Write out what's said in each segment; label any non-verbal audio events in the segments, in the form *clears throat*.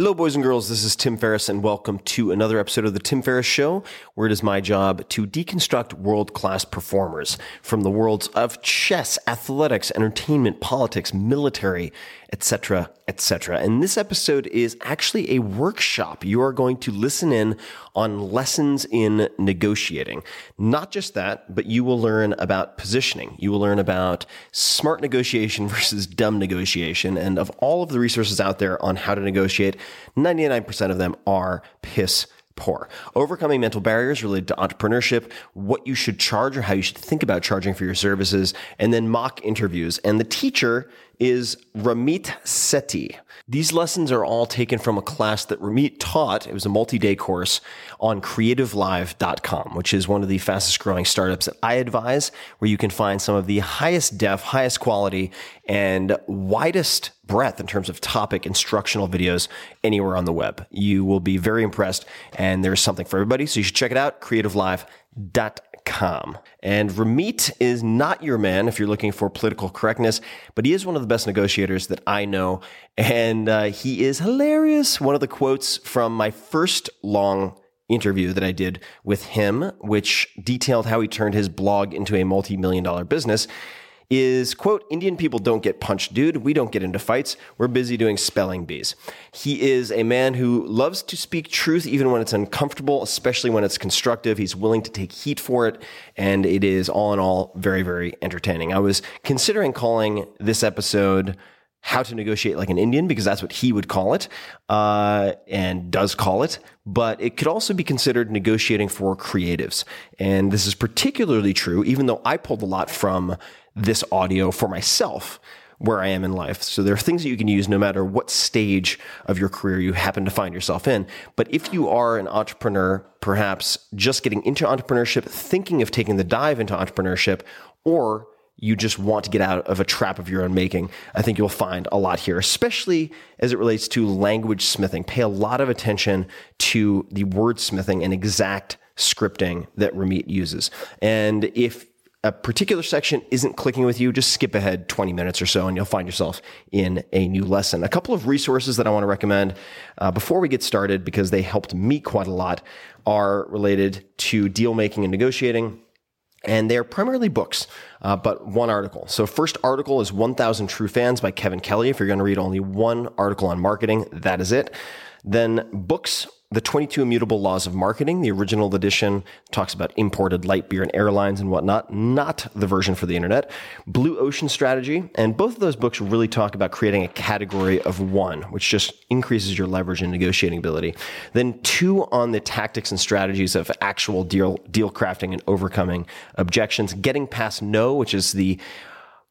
Hello, boys and girls. This is Tim Ferriss, and welcome to another episode of The Tim Ferriss Show, where it is my job to deconstruct world class performers from the worlds of chess, athletics, entertainment, politics, military, etc., etc. And this episode is actually a workshop. You are going to listen in on lessons in negotiating. Not just that, but you will learn about positioning. You will learn about smart negotiation *laughs* versus dumb negotiation. And of all of the resources out there on how to negotiate, 99% of them are piss poor. Overcoming mental barriers related to entrepreneurship, what you should charge or how you should think about charging for your services, and then mock interviews. And the teacher is Ramit Sethi. These lessons are all taken from a class that Ramit taught. It was a multi-day course on creativelive.com, which is one of the fastest growing startups that I advise, where you can find some of the highest def, highest quality, and widest breadth in terms of topic instructional videos anywhere on the web. You will be very impressed, and there's something for everybody. So you should check it out, creativelive.com. And Ramit is not your man if you're looking for political correctness, but he is one of the best negotiators that I know. And uh, he is hilarious. One of the quotes from my first long interview that I did with him, which detailed how he turned his blog into a multi million dollar business is quote indian people don't get punched dude we don't get into fights we're busy doing spelling bees he is a man who loves to speak truth even when it's uncomfortable especially when it's constructive he's willing to take heat for it and it is all in all very very entertaining i was considering calling this episode how to negotiate like an Indian because that's what he would call it uh, and does call it. But it could also be considered negotiating for creatives. And this is particularly true, even though I pulled a lot from this audio for myself where I am in life. So there are things that you can use no matter what stage of your career you happen to find yourself in. But if you are an entrepreneur, perhaps just getting into entrepreneurship, thinking of taking the dive into entrepreneurship, or you just want to get out of a trap of your own making, I think you'll find a lot here, especially as it relates to language smithing. Pay a lot of attention to the word smithing and exact scripting that Ramit uses. And if a particular section isn't clicking with you, just skip ahead 20 minutes or so and you'll find yourself in a new lesson. A couple of resources that I want to recommend uh, before we get started because they helped me quite a lot are related to deal making and negotiating. And they're primarily books, uh, but one article. So, first article is 1000 True Fans by Kevin Kelly. If you're going to read only one article on marketing, that is it. Then books the 22 Immutable Laws of Marketing, the original edition, talks about imported light beer and airlines and whatnot, not the version for the internet. Blue Ocean Strategy, and both of those books really talk about creating a category of one, which just increases your leverage and negotiating ability. Then two on the tactics and strategies of actual deal, deal crafting and overcoming objections. Getting past no, which is the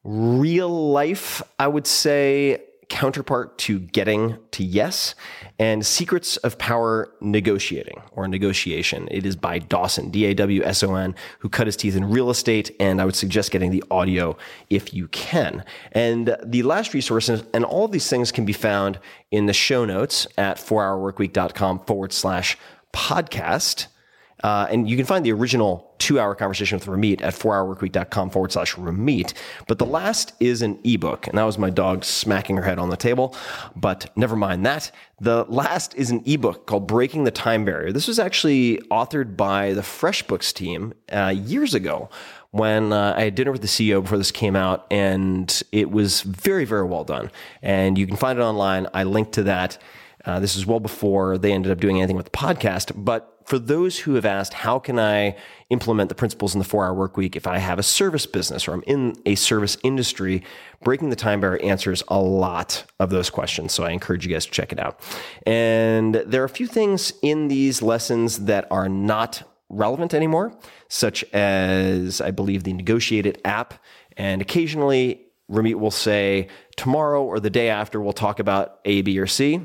real life, I would say, counterpart to getting to yes and secrets of power negotiating or negotiation. It is by dawson d-a-w-s-o-n who cut his teeth in real estate and i would suggest getting the audio if you can. And the last resource and all these things can be found in the show notes at 4hourworkweek.com forward slash podcast uh, and you can find the original two hour conversation with Ramit at 4hourworkweek.com forward slash Ramit. But the last is an ebook. And that was my dog smacking her head on the table. But never mind that. The last is an ebook called Breaking the Time Barrier. This was actually authored by the FreshBooks team uh, years ago when uh, I had dinner with the CEO before this came out, and it was very, very well done. And you can find it online. I linked to that. Uh, this is well before they ended up doing anything with the podcast. But for those who have asked, how can I implement the principles in the four hour work week if I have a service business or I'm in a service industry? Breaking the time barrier answers a lot of those questions. So I encourage you guys to check it out. And there are a few things in these lessons that are not relevant anymore, such as I believe the negotiated app. And occasionally Ramit will say, tomorrow or the day after, we'll talk about A, B, or C.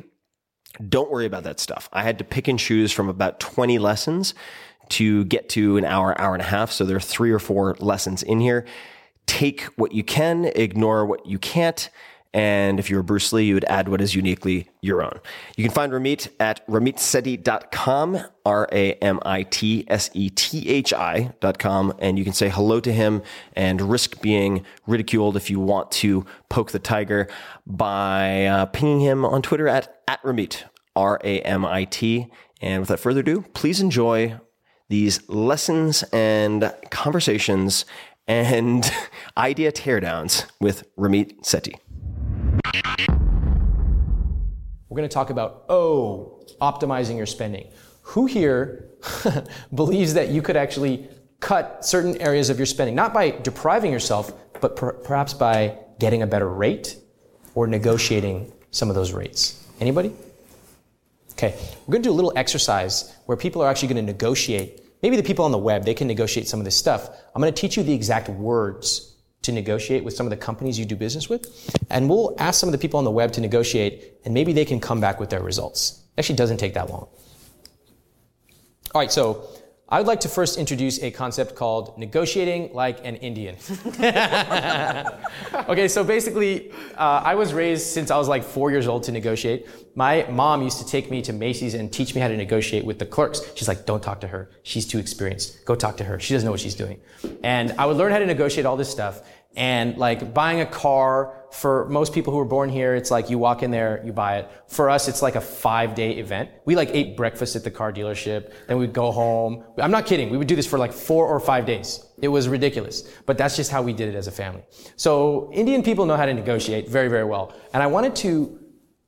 Don't worry about that stuff. I had to pick and choose from about 20 lessons to get to an hour, hour and a half. So there are three or four lessons in here. Take what you can, ignore what you can't. And if you were Bruce Lee, you would add what is uniquely your own. You can find Ramit at ramitsethi.com, R-A-M-I-T-S-E-T-H-I.com. And you can say hello to him and risk being ridiculed if you want to poke the tiger by uh, pinging him on Twitter at, at Ramit, R-A-M-I-T. And without further ado, please enjoy these lessons and conversations and *laughs* idea teardowns with Ramit Sethi. We're going to talk about, oh, optimizing your spending. Who here *laughs* believes that you could actually cut certain areas of your spending, not by depriving yourself, but per- perhaps by getting a better rate or negotiating some of those rates? Anybody? Okay, we're going to do a little exercise where people are actually going to negotiate. Maybe the people on the web, they can negotiate some of this stuff. I'm going to teach you the exact words to negotiate with some of the companies you do business with. And we'll ask some of the people on the web to negotiate, and maybe they can come back with their results. Actually doesn't take that long. All right, so I would like to first introduce a concept called negotiating like an Indian. *laughs* okay, so basically, uh, I was raised since I was like four years old to negotiate. My mom used to take me to Macy's and teach me how to negotiate with the clerks. She's like, don't talk to her. She's too experienced. Go talk to her. She doesn't know what she's doing. And I would learn how to negotiate all this stuff. And like buying a car for most people who were born here, it's like you walk in there, you buy it. For us, it's like a five day event. We like ate breakfast at the car dealership, then we'd go home. I'm not kidding. We would do this for like four or five days. It was ridiculous, but that's just how we did it as a family. So Indian people know how to negotiate very, very well. And I wanted to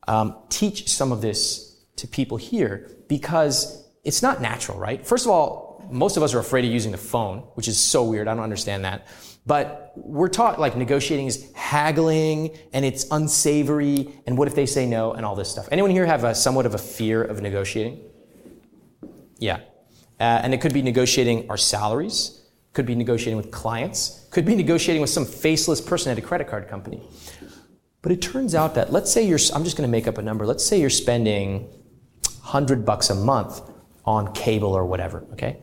um, teach some of this to people here because it's not natural, right? First of all, most of us are afraid of using the phone, which is so weird. I don't understand that. But we're taught like negotiating is haggling and it's unsavory and what if they say no and all this stuff. Anyone here have a somewhat of a fear of negotiating? Yeah. Uh, and it could be negotiating our salaries, could be negotiating with clients, could be negotiating with some faceless person at a credit card company. But it turns out that let's say you're I'm just going to make up a number. Let's say you're spending 100 bucks a month on cable or whatever, okay?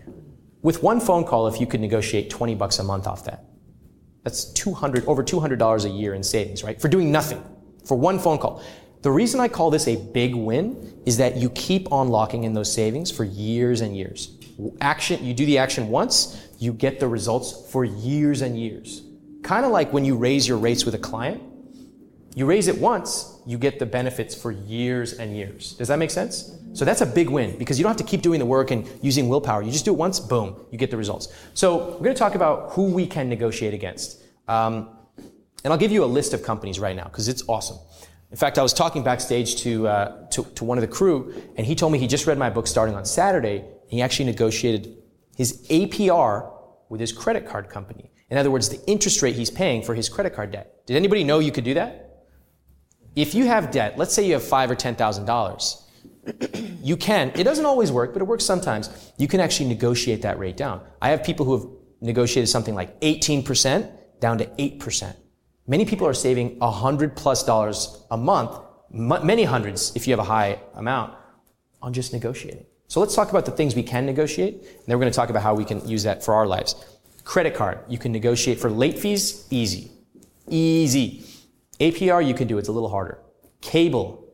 With one phone call if you could negotiate 20 bucks a month off that. That's 200, over $200 a year in savings, right? For doing nothing, for one phone call. The reason I call this a big win is that you keep on locking in those savings for years and years. action, you do the action once, you get the results for years and years. Kind of like when you raise your rates with a client. You raise it once, you get the benefits for years and years. Does that make sense? So that's a big win because you don't have to keep doing the work and using willpower. You just do it once, boom, you get the results. So we're going to talk about who we can negotiate against. Um, and I'll give you a list of companies right now because it's awesome. In fact, I was talking backstage to, uh, to, to one of the crew, and he told me he just read my book starting on Saturday, and he actually negotiated his APR with his credit card company. In other words, the interest rate he's paying for his credit card debt. Did anybody know you could do that? If you have debt, let's say you have five or ten thousand dollars, you can. It doesn't always work, but it works sometimes. You can actually negotiate that rate down. I have people who have negotiated something like 18% down to 8%. Many people are saving a 100 plus dollars a month, many hundreds if you have a high amount, on just negotiating. So let's talk about the things we can negotiate, and then we're going to talk about how we can use that for our lives. Credit card, you can negotiate for late fees, easy. Easy. APR, you can do, it's a little harder. Cable.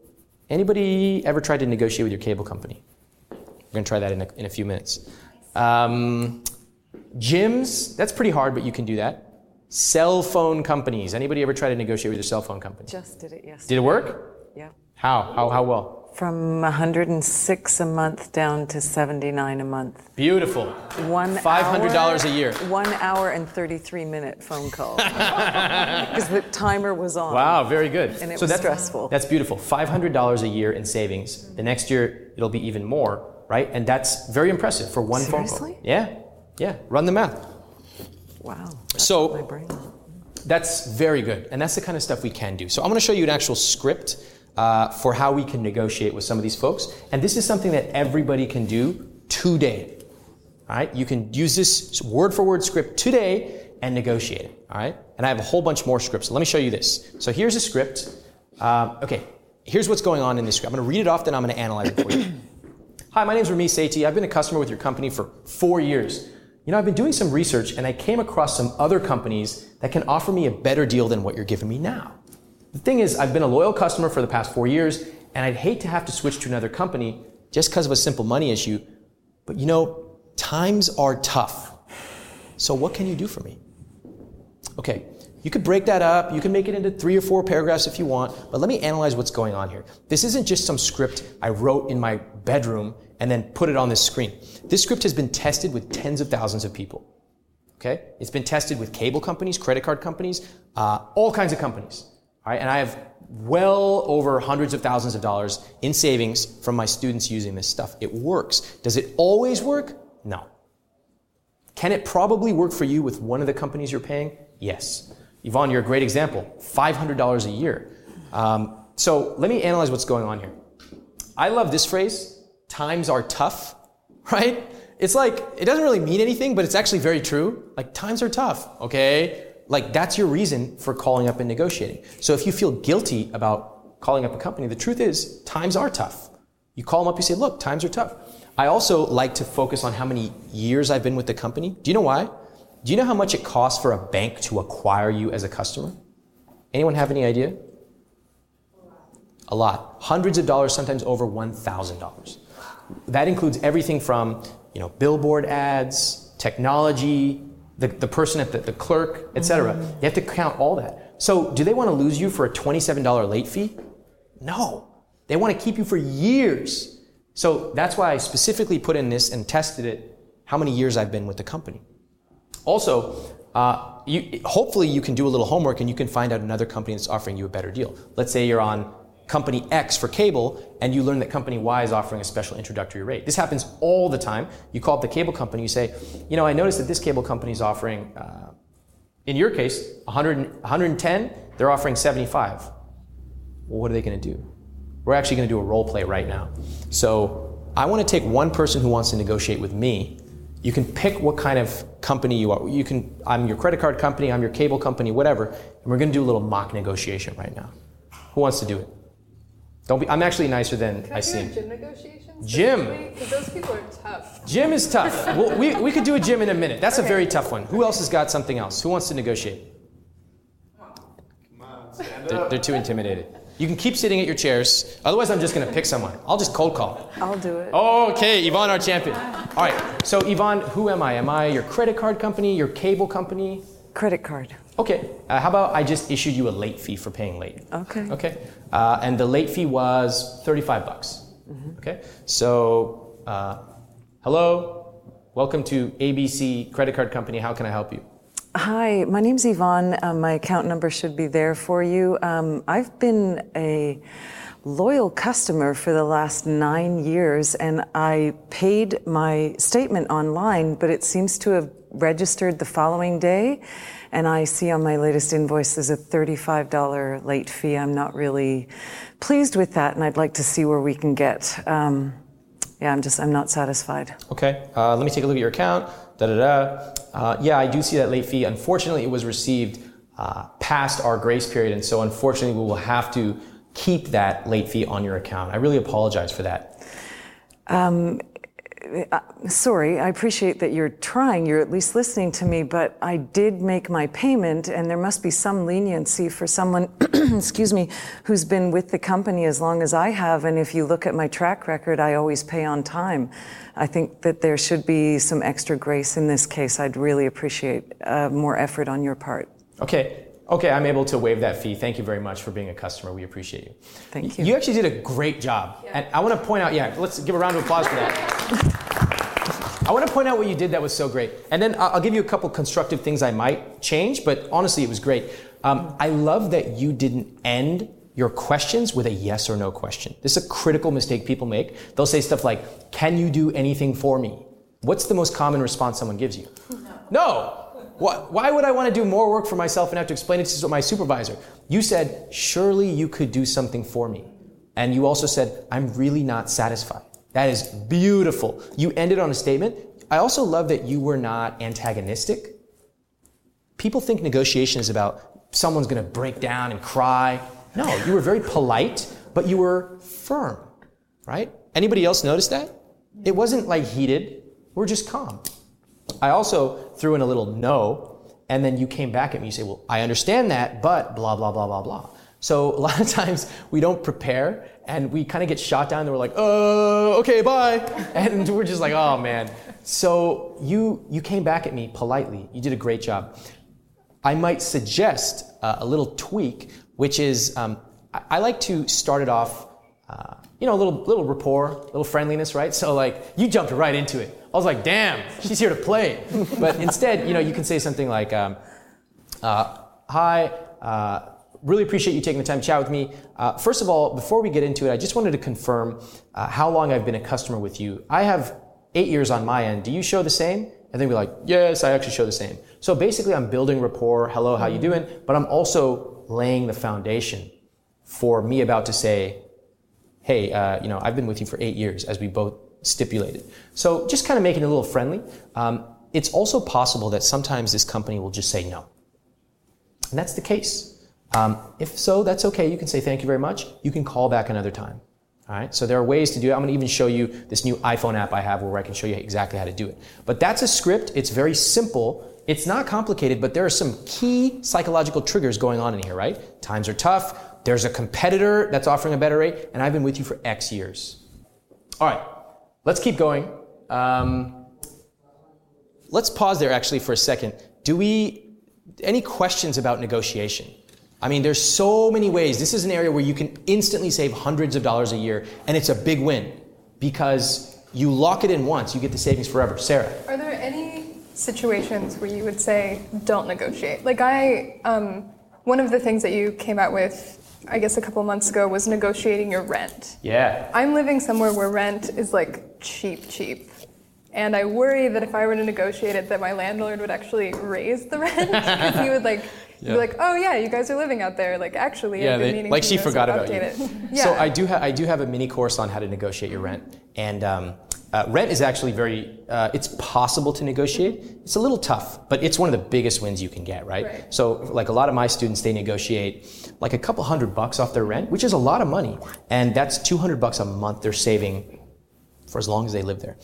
Anybody ever tried to negotiate with your cable company? We're going to try that in a, in a few minutes. Um, gyms, that's pretty hard, but you can do that. Cell phone companies. Anybody ever try to negotiate with your cell phone company? Just did it yesterday. Did it work? Yeah. How? How, how well? From 106 a month down to 79 a month. Beautiful. One $500 hour- a year. One hour and 33 minute phone call. *laughs* Because the timer was on. Wow, very good. And it so was that's, stressful. That's beautiful. $500 a year in savings. The next year, it'll be even more, right? And that's very impressive for one phone call. Seriously? Yeah, yeah. Run the math. Wow. So- my brain. That's very good. And that's the kind of stuff we can do. So I'm going to show you an actual script uh, for how we can negotiate with some of these folks. And this is something that everybody can do today. All right? You can use this word for word script today and negotiate it. All right? And I have a whole bunch more scripts. Let me show you this. So here's a script. Um, okay, here's what's going on in this script. I'm going to read it off, then I'm going to analyze it for you. *coughs* Hi, my name is Ramesh Sethi. I've been a customer with your company for four years. You know, I've been doing some research and I came across some other companies that can offer me a better deal than what you're giving me now. The thing is, I've been a loyal customer for the past four years and I'd hate to have to switch to another company just because of a simple money issue. But you know, times are tough. So what can you do for me? Okay, you could break that up. You can make it into three or four paragraphs if you want, but let me analyze what's going on here. This isn't just some script I wrote in my bedroom and then put it on this screen. This script has been tested with tens of thousands of people. Okay? It's been tested with cable companies, credit card companies, uh, all kinds of companies. And I have well over hundreds of thousands of dollars in savings from my students using this stuff. It works. Does it always work? No. Can it probably work for you with one of the companies you're paying? Yes. Yvonne, you're a great example. $500 a year. Um, so let me analyze what's going on here. I love this phrase, times are tough, *laughs* right? It's like, it doesn't really mean anything, but it's actually very true. Like, times are tough, okay? Like, that's your reason for calling up and negotiating. So if you feel guilty about calling up a company, the truth is, times are tough. You call them up, you say, look, times are tough. I also like to focus on how many years I've been with the company. Do you know why? Do you know how much it costs for a bank to acquire you as a customer? Anyone have any idea? A lot. Hundreds of dollars, sometimes over $1,000. That includes everything from, you know, billboard ads, technology, the, the person at the, the clerk, etc. You have to count all that. So do they want to lose you for a $27 late fee? No. They want to keep you for years. So that's why I specifically put in this and tested it how many years I've been with the company. Also, uh, you, hopefully you can do a little homework and you can find out another company that's offering you a better deal. Let's say you're on company X for cable and you learn that company Y is offering a special introductory rate. This happens all the time. You call up the cable company, you say, you know, I noticed that this cable company is offering, uh, in your case, 100, 110, they're offering 75. Well, what are they going to do? We're actually going to do a role play right now. So I want to take one person who wants to negotiate with me. You can pick what kind of company you are. You can, I'm your credit card company, I'm your cable company, whatever. And we're going to do a little mock negotiation right now. Who wants to do it? Don't be, I'm actually nicer than I, Can I do seem. a gym negotiations? Gym. Because those people are tough. Gym is tough. *laughs* well, we, we could do a gym in a minute. That's a very tough one. Who else has got something else? Who wants to negotiate? They're, they're too intimidated. You can keep sitting at your chairs. Otherwise, I'm just going to pick someone. I'll just cold call. I'll do it. Okay, Yvonne, our champion. All right. So, Yvonne, who am I? Am I your credit card company, your cable company? Credit card. Okay. Uh, how about I just issued you a late fee for paying late? Okay. Okay. Uh, and the late fee was 35 bucks. Okay. So, uh, hello. Welcome to ABC Credit Card Company. How can I help you? Hi, my name's Yvonne. Um, my account number should be there for you. Um, I've been a loyal customer for the last nine years, and I paid my statement online, but it seems to have registered the following day. And I see on my latest invoice there's a $35 late fee. I'm not really pleased with that, and I'd like to see where we can get. Um, yeah, I'm just, I'm not satisfied. Okay, uh, let me take a look at your account. Da da da. Uh, yeah, I do see that late fee. Unfortunately, it was received uh, past our grace period, and so unfortunately, we will have to keep that late fee on your account. I really apologize for that. Um, sorry, I appreciate that you're trying, you're at least listening to me, but I did make my payment, and there must be some leniency for someone, *clears throat* excuse me, who's been with the company as long as I have. And if you look at my track record, I always pay on time. I think that there should be some extra grace in this case. I'd really appreciate uh, more effort on your part. Okay. Okay, I'm able to waive that fee. Thank you very much for being a customer. We appreciate you. Thank you. You actually did a great job. And I want to point out, yeah, let's give a round of applause for that. *laughs* I want to point out what you did that was so great. And then I'll give you a couple constructive things I might change, but honestly, it was great. Um, I love that you didn't end your questions with a yes or no question. This is a critical mistake people make. They'll say stuff like, Can you do anything for me? What's the most common response someone gives you? *laughs* No. Why, why would I want to do more work for myself and have to explain it to my supervisor? You said, Surely you could do something for me. And you also said, I'm really not satisfied. That is beautiful. You ended on a statement. I also love that you were not antagonistic. People think negotiation is about someone's going to break down and cry. No, you were very polite, but you were firm, right? Anybody else notice that? It wasn't like heated. We're just calm. I also threw in a little no, and then you came back at me. You say, Well, I understand that, but blah, blah, blah, blah, blah. So *laughs* a lot of times we don't prepare and we kind of get shot down and we're like, oh, okay, bye. *laughs* And we're just like, oh man. So you, you came back at me politely. You did a great job. I might suggest uh, a little tweak, which is um, I, I like to start it off, uh, you know, a little, little rapport, a little friendliness, right? So like you jumped right into it. I was like, damn, she's here to play. But instead, you know, you can say something like, um, uh, hi, uh, really appreciate you taking the time to chat with me. Uh, first of all, before we get into it, I just wanted to confirm uh, how long I've been a customer with you. I have eight years on my end. Do you show the same? And they'd be like, yes, I actually show the same. So basically, I'm building rapport. Hello, how you doing? But I'm also laying the foundation for me about to say, hey, uh, you know, I've been with you for eight years, as we both stipulated. So just kind of making it a little friendly. Um, it's also possible that sometimes this company will just say no. And that's the case. Um, if so, that's okay. You can say thank you very much. You can call back another time. All right. So there are ways to do it. I'm going to even show you this new iPhone app I have where I can show you exactly how to do it. But that's a script. It's very simple. It's not complicated, but there are some key psychological triggers going on in here, right? Times are tough. There's a competitor that's offering a better rate, and I've been with you for X years. All right. Let's keep going. Um, let's pause there actually for a second. Do we, any questions about negotiation? I mean, there's so many ways. This is an area where you can instantly save hundreds of dollars a year, and it's a big win because you lock it in once, you get the savings forever. Sarah. Are there any situations where you would say don't negotiate? Like I, um, one of the things that you came out with, I guess a couple months ago, was negotiating your rent. Yeah. I'm living somewhere where rent is like cheap, cheap. And I worry that if I were to negotiate it, that my landlord would actually raise the *laughs* rent because he would like Yeah. be like, "Oh yeah, you guys are living out there. Like actually, Yeah, I've been they, meaning like she forgot about you. it." Yeah. So I do have I do have a mini course on how to negotiate your rent, and um, uh, rent is actually very. Uh, it's possible to negotiate. It's a little tough, but it's one of the biggest wins you can get, right? Right. So like a lot of my students, they negotiate like a couple hundred bucks off their rent, which is a lot of money, and that's two hundred bucks a month they're saving for as long as they live there.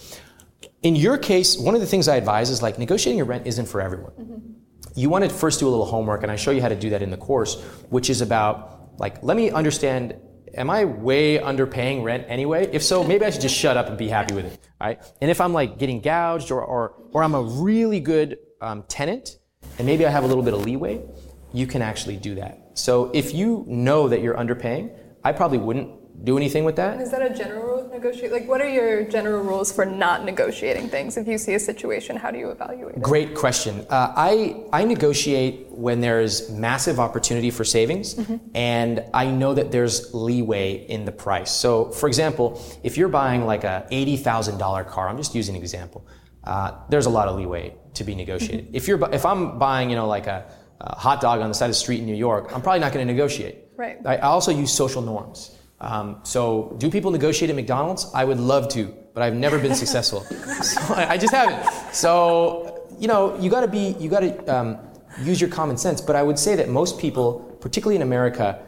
In your case, one of the things I advise is like negotiating your rent isn't for everyone you want to first do a little homework, and I show you how to do that in the course, which is about like, let me understand. Am I way underpaying rent anyway? If so, maybe I should just shut up and be happy with it, right? And if I'm like getting gouged or, or, or I'm a really good um, tenant and maybe I have a little bit of leeway, you can actually do that. So if you know that you're underpaying, I probably wouldn't do anything with that. And is that a general rule of negotiate? Like, what are your general rules for not negotiating things? If you see a situation, how do you evaluate it? Great question. Uh, I I negotiate when there's massive opportunity for savings, and I know that there's leeway in the price. So, for example, if you're buying like a eighty thousand dollar car, I'm just using an example. Uh, there's a lot of leeway to be negotiated. If you're if I'm buying, you know, like a, a hot dog on the side of the street in New York, I'm probably not going to negotiate. Right. I also use social norms. Um, so, do people negotiate at McDonald's? I would love to, but I've never been successful. *laughs* *laughs* So, I just haven't. So, you know, you got to be, you got to um, use your common sense. But I would say that most people, particularly in America,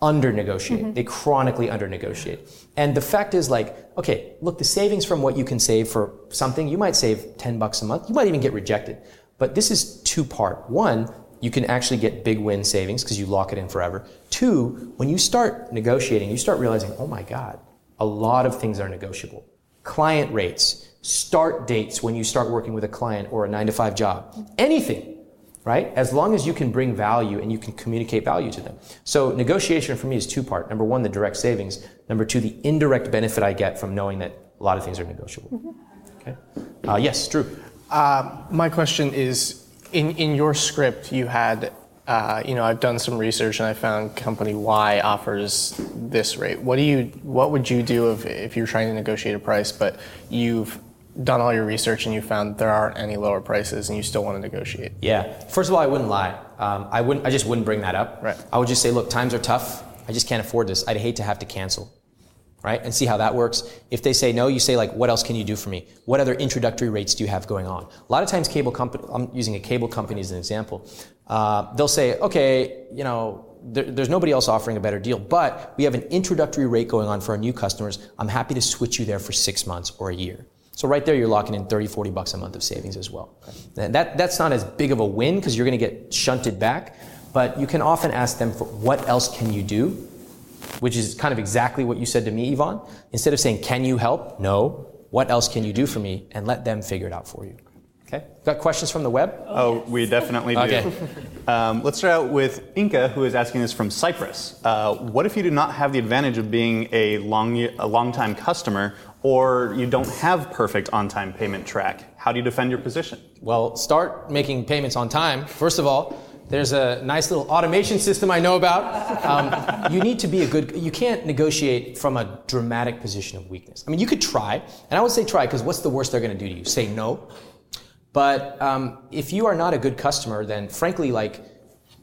under negotiate. They chronically under negotiate. And the fact is, like, okay, look, the savings from what you can save for something, you might save 10 bucks a month. You might even get rejected. But this is two part. One, you can actually get big win savings because you lock it in forever. Two, when you start negotiating, you start realizing, oh my God, a lot of things are negotiable. Client rates, start dates when you start working with a client or a nine to five job, anything, right? As long as you can bring value and you can communicate value to them. So negotiation for me is two part. Number one, the direct savings. Number two, the indirect benefit I get from knowing that a lot of things are negotiable. Okay. Uh, yes, Drew. Uh, my question is, in, in your script, you had, uh, you know, I've done some research and I found company Y offers this rate. What do you, what would you do if, if you're trying to negotiate a price, but you've done all your research and you found there aren't any lower prices and you still want to negotiate? Yeah. First of all, I wouldn't lie. Um, I wouldn't. I just wouldn't bring that up. Right. I would just say, look, times are tough. I just can't afford this. I'd hate to have to cancel. Right. And see how that works. If they say no, you say like, what else can you do for me? What other introductory rates do you have going on? A lot of times, cable company. I'm using a cable company as an example. Uh, they'll say, okay, you know, there, there's nobody else offering a better deal, but we have an introductory rate going on for our new customers. I'm happy to switch you there for six months or a year. So right there, you're locking in 30, 40 bucks a month of savings as well. And that, that's not as big of a win because you're going to get shunted back, but you can often ask them for what else can you do, which is kind of exactly what you said to me, Yvonne. Instead of saying, can you help? No. What else can you do for me? And let them figure it out for you. Okay. Got questions from the web? Oh, we definitely do. Okay. *laughs* Um, let's start out with Inca, who is asking this from Cyprus. Uh, what if you do not have the advantage of being a long, a long-time customer, or you don't have perfect on-time payment track? How do you defend your position? Well, start making payments on time. First of all, there's a nice little automation system I know about. Um, you need to be a good, you can't negotiate from a dramatic position of weakness. I mean, you could try, and I would say try because what's the worst they're going to do to you? Say no. But um, if you are not a good customer, then frankly, like,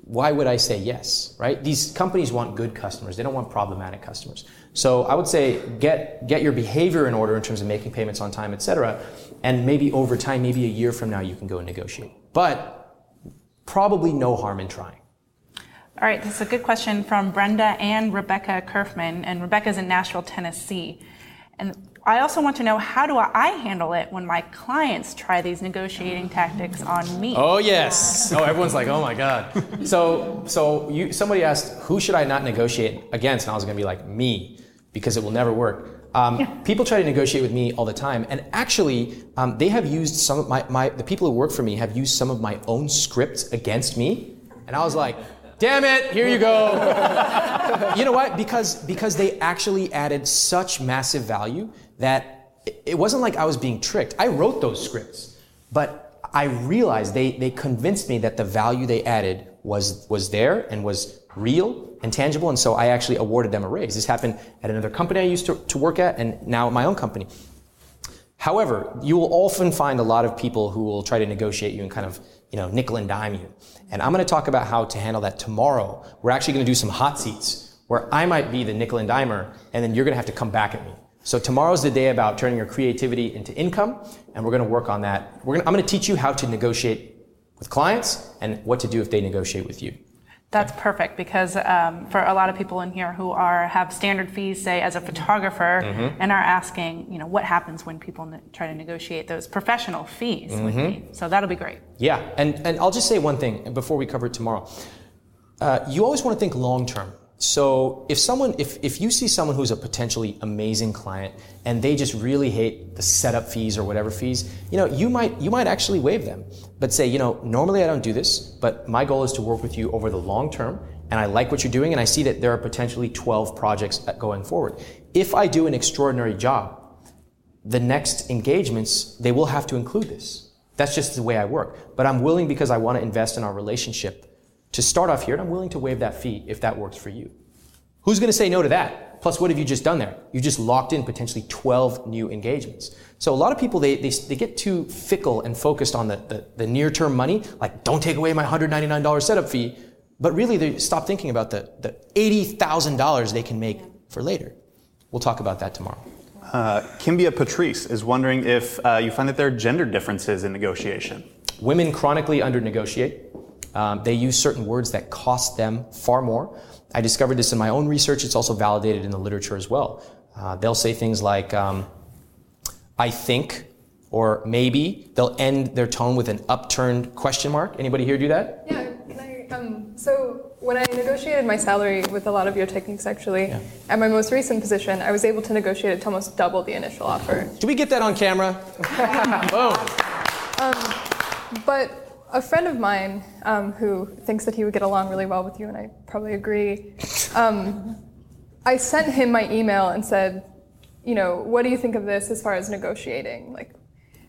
why would I say yes, right? These companies want good customers. They don't want problematic customers. So I would say get, get your behavior in order in terms of making payments on time, et cetera. And maybe over time, maybe a year from now, you can go and negotiate. But probably no harm in trying. All right, this is a good question from Brenda and Rebecca Kerfman, and Rebecca's in Nashville, Tennessee. And I also want to know how do I handle it when my clients try these negotiating tactics on me? Oh yes. *laughs* Oh, everyone's like, oh my god. So, so you somebody asked, who should I not negotiate against? And I was going to be like, me, because it will never work. Um, people try to negotiate with me all the time, and actually, um, they have used some of my, my the people who work for me have used some of my own scripts against me, and I was like, damn it, here you go. *laughs* you know what? Because because they actually added such massive value that it- it wasn't like I was being tricked. I wrote those scripts, but I realized they they convinced me that the value they added was was there and was real and tangible, and so I actually awarded them a raise. This happened at another company I used to, to work at, and now at my own company. However, you will often find a lot of people who will try to negotiate you and kind of, you know, nickel and dime you. And I'm going to talk about how to handle that tomorrow. We're actually going to do some hot seats where I might be the nickel and dimer, and then you're going to have to come back at me. So tomorrow's the day about turning your creativity into income, and we're going to work on that. To, I'm going to teach you how to negotiate with clients and what to do if they negotiate with you. That's perfect because um, for a lot of people in here who are have standard fees, say as a photographer, Mhm. and are asking, you know, what happens when people ne- try to negotiate those professional fees with Mhm. me. So that'll be great. Yeah, and, and I'll just say one thing before we cover it tomorrow. Uh, you always want to think long term. So if someone, if, if you see someone who's a potentially amazing client and they just really hate the setup fees or whatever fees, you know, you might, you might actually waive them, but say, you know, normally I don't do this, but my goal is to work with you over the long term and I like what you're doing and I see that there are potentially 12 projects going forward. If I do an extraordinary job, the next engagements, they will have to include this. That's just the way I work. But I'm willing because I want to invest in our relationship to start off here, and I'm willing to waive that fee if that works for you. Who's going to say no to that? Plus, what have you just done there? You just locked in potentially 12 new engagements. So a lot of people, they, they, they get too fickle and focused on the, the, the near-term money, like don't take away my $199 setup fee, but really they stop thinking about the, the $80,000 they can make for later. We'll talk about that tomorrow. Uh, Kimbia Patrice is wondering if uh, you find that there are gender differences in negotiation. Women chronically under negotiate. Um, they use certain words that cost them far more. I discovered this in my own research. It's also validated in the literature as well. Uh, they'll say things like, um, I think, or maybe. They'll end their tone with an upturned question mark. Anybody here do that? Yeah. I, um, so when I negotiated my salary with a lot of your techniques, actually, yeah. at my most recent position, I was able to negotiate it to almost double the initial offer. Do we get that on camera? *laughs* Boom. Um, but a friend of mine um, who thinks that he would get along really well with you, and I probably agree. Um, I sent him my email and said, you know, what do you think of this as far as negotiating? Like,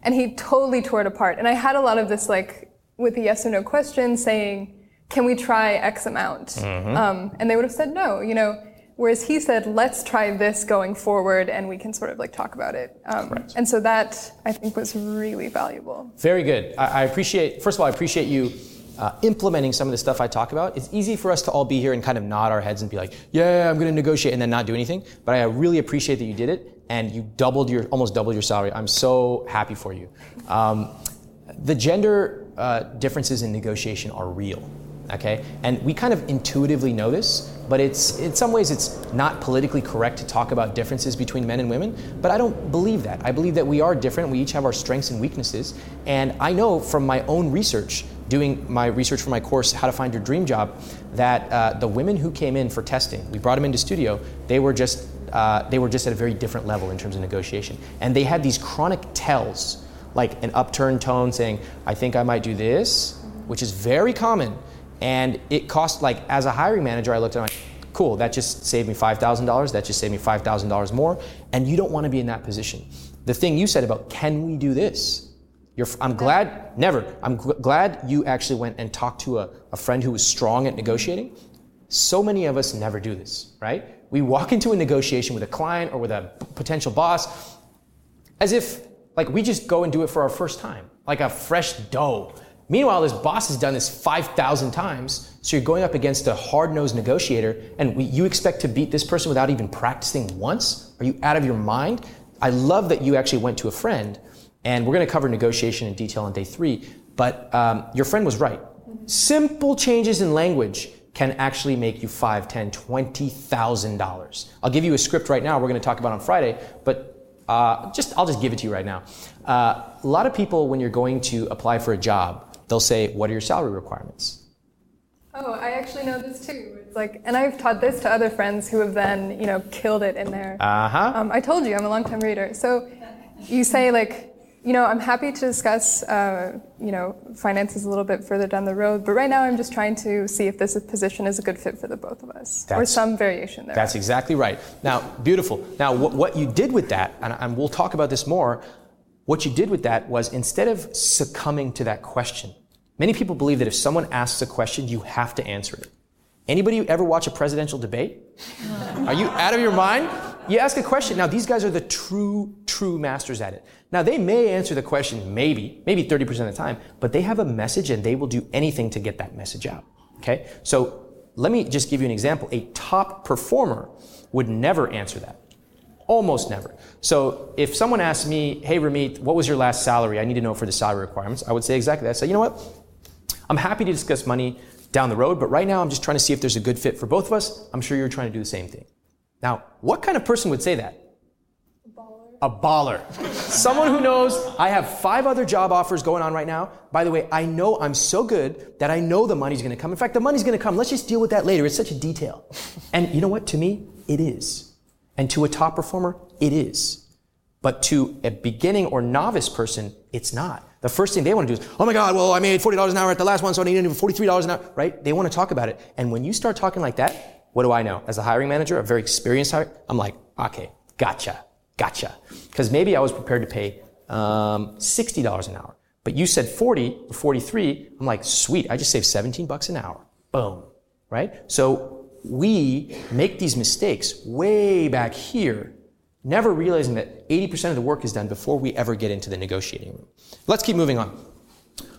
and he totally tore it apart. And I had a lot of this like with the yes or no question saying, can we try X amount? Mm-hmm. Um, and they would have said no. You know, Whereas he said, let's try this going forward and we can sort of like talk about it. Um, and so that I think was really valuable. Very good. I, I appreciate, first of all, I appreciate you uh, implementing some of the stuff I talk about. It's easy for us to all be here and kind of nod our heads and be like, yeah, I'm going to negotiate and then not do anything. But I really appreciate that you did it and you doubled your, almost doubled your salary. I'm so happy for you. Um, the gender uh, differences in negotiation are real okay? And we kind of intuitively know this, but it's in some ways it's not politically correct to talk about differences between men and women, but I don't believe that. I believe that we are different, we each have our strengths and weaknesses, and I know from my own research, doing my research for my course, How to Find Your Dream Job, that uh, the women who came in for testing, we brought them into studio, they were just uh, they were just at a very different level in terms of negotiation. And they had these chronic tells, like an upturned tone saying, I think I might do this, which is very common and it cost, like, as a hiring manager, I looked at it, like, cool, that just saved me $5,000, that just saved me $5,000 more. And you don't want to be in that position. The thing you said about, can we do this? You're, I'm glad, never. I'm gl- glad you actually went and talked to a, a friend who was strong at negotiating. So many of us never do this, right? We walk into a negotiation with a client or with a potential boss as if, like, we just go and do it for our first time, like a fresh dough. Meanwhile, this boss has done this 5,000 times, so you're going up against a hard nosed negotiator, and we, you expect to beat this person without even practicing once? Are you out of your mind? I love that you actually went to a friend, and we're going to cover negotiation in detail on day three, but um, your friend was right. Simple changes in language can actually make you five, ten, twenty thousand dollars. I'll give you a script right now. We're going to talk about on Friday, but uh, just I'll just give it to you right now. Uh, a lot of people, when you're going to apply for a job, they'll say, What are your salary requirements? Oh, I actually know this too. It's like, and I've taught this to other friends who have then, you know, killed it in there. Uh huh. Um, I told you I'm a long-time reader. So you say like, you know, I'm happy to discuss, uh, you know, finances a little bit further down the road, but right now I'm just trying to see if this position is a good fit for the both of us, that's, or some variation there. That's exactly right. Now, beautiful. Now, what, what you did with that, and, and we'll talk about this more. What you did with that was instead of succumbing to that question, Many people believe that if someone asks a question, you have to answer it. Anybody ever watch a presidential debate? *laughs* Are you out of your mind? You ask a question. Now, these guys are the true, true masters at it. Now, they may answer the question maybe, maybe 30% of the time, but they have a message and they will do anything to get that message out. Okay? So, let me just give you an example. A top performer would never answer that. Almost never. So, if someone asks me, hey, Ramit, what was your last salary? I need to know for the salary requirements. I would say exactly that. I say, you know what? I'm happy to discuss money down the road, but right now I'm just trying to see if there's a good fit for both of us. I'm sure you're trying to do the same thing. Now, what kind of person would say that? a baller. Someone who knows I have five other job offers going on right now. By the way, I know I'm so good that I know the money's gonna come. In fact, the money's gonna come. Let's just deal with that later. It's such a detail. And you know what? To me, it is. And to a top performer, it is. But to a beginning or novice person, it's not. The first thing they want to do is, oh my God, well, I made $40 an hour at the last one, so I need $43 an hour, right? They want to talk about it. And when you start talking like that, what do I know? As a hiring manager, a very experienced hire, I'm like, okay, gotcha, gotcha. Because maybe I was prepared to pay um, $60 an hour. But you said 40 or 43, I'm like, sweet, I just saved 17 bucks an hour. Boom, right? So we make these mistakes way back here never realizing that 80% of the work is done before we ever get into the negotiating room. Let's keep moving on.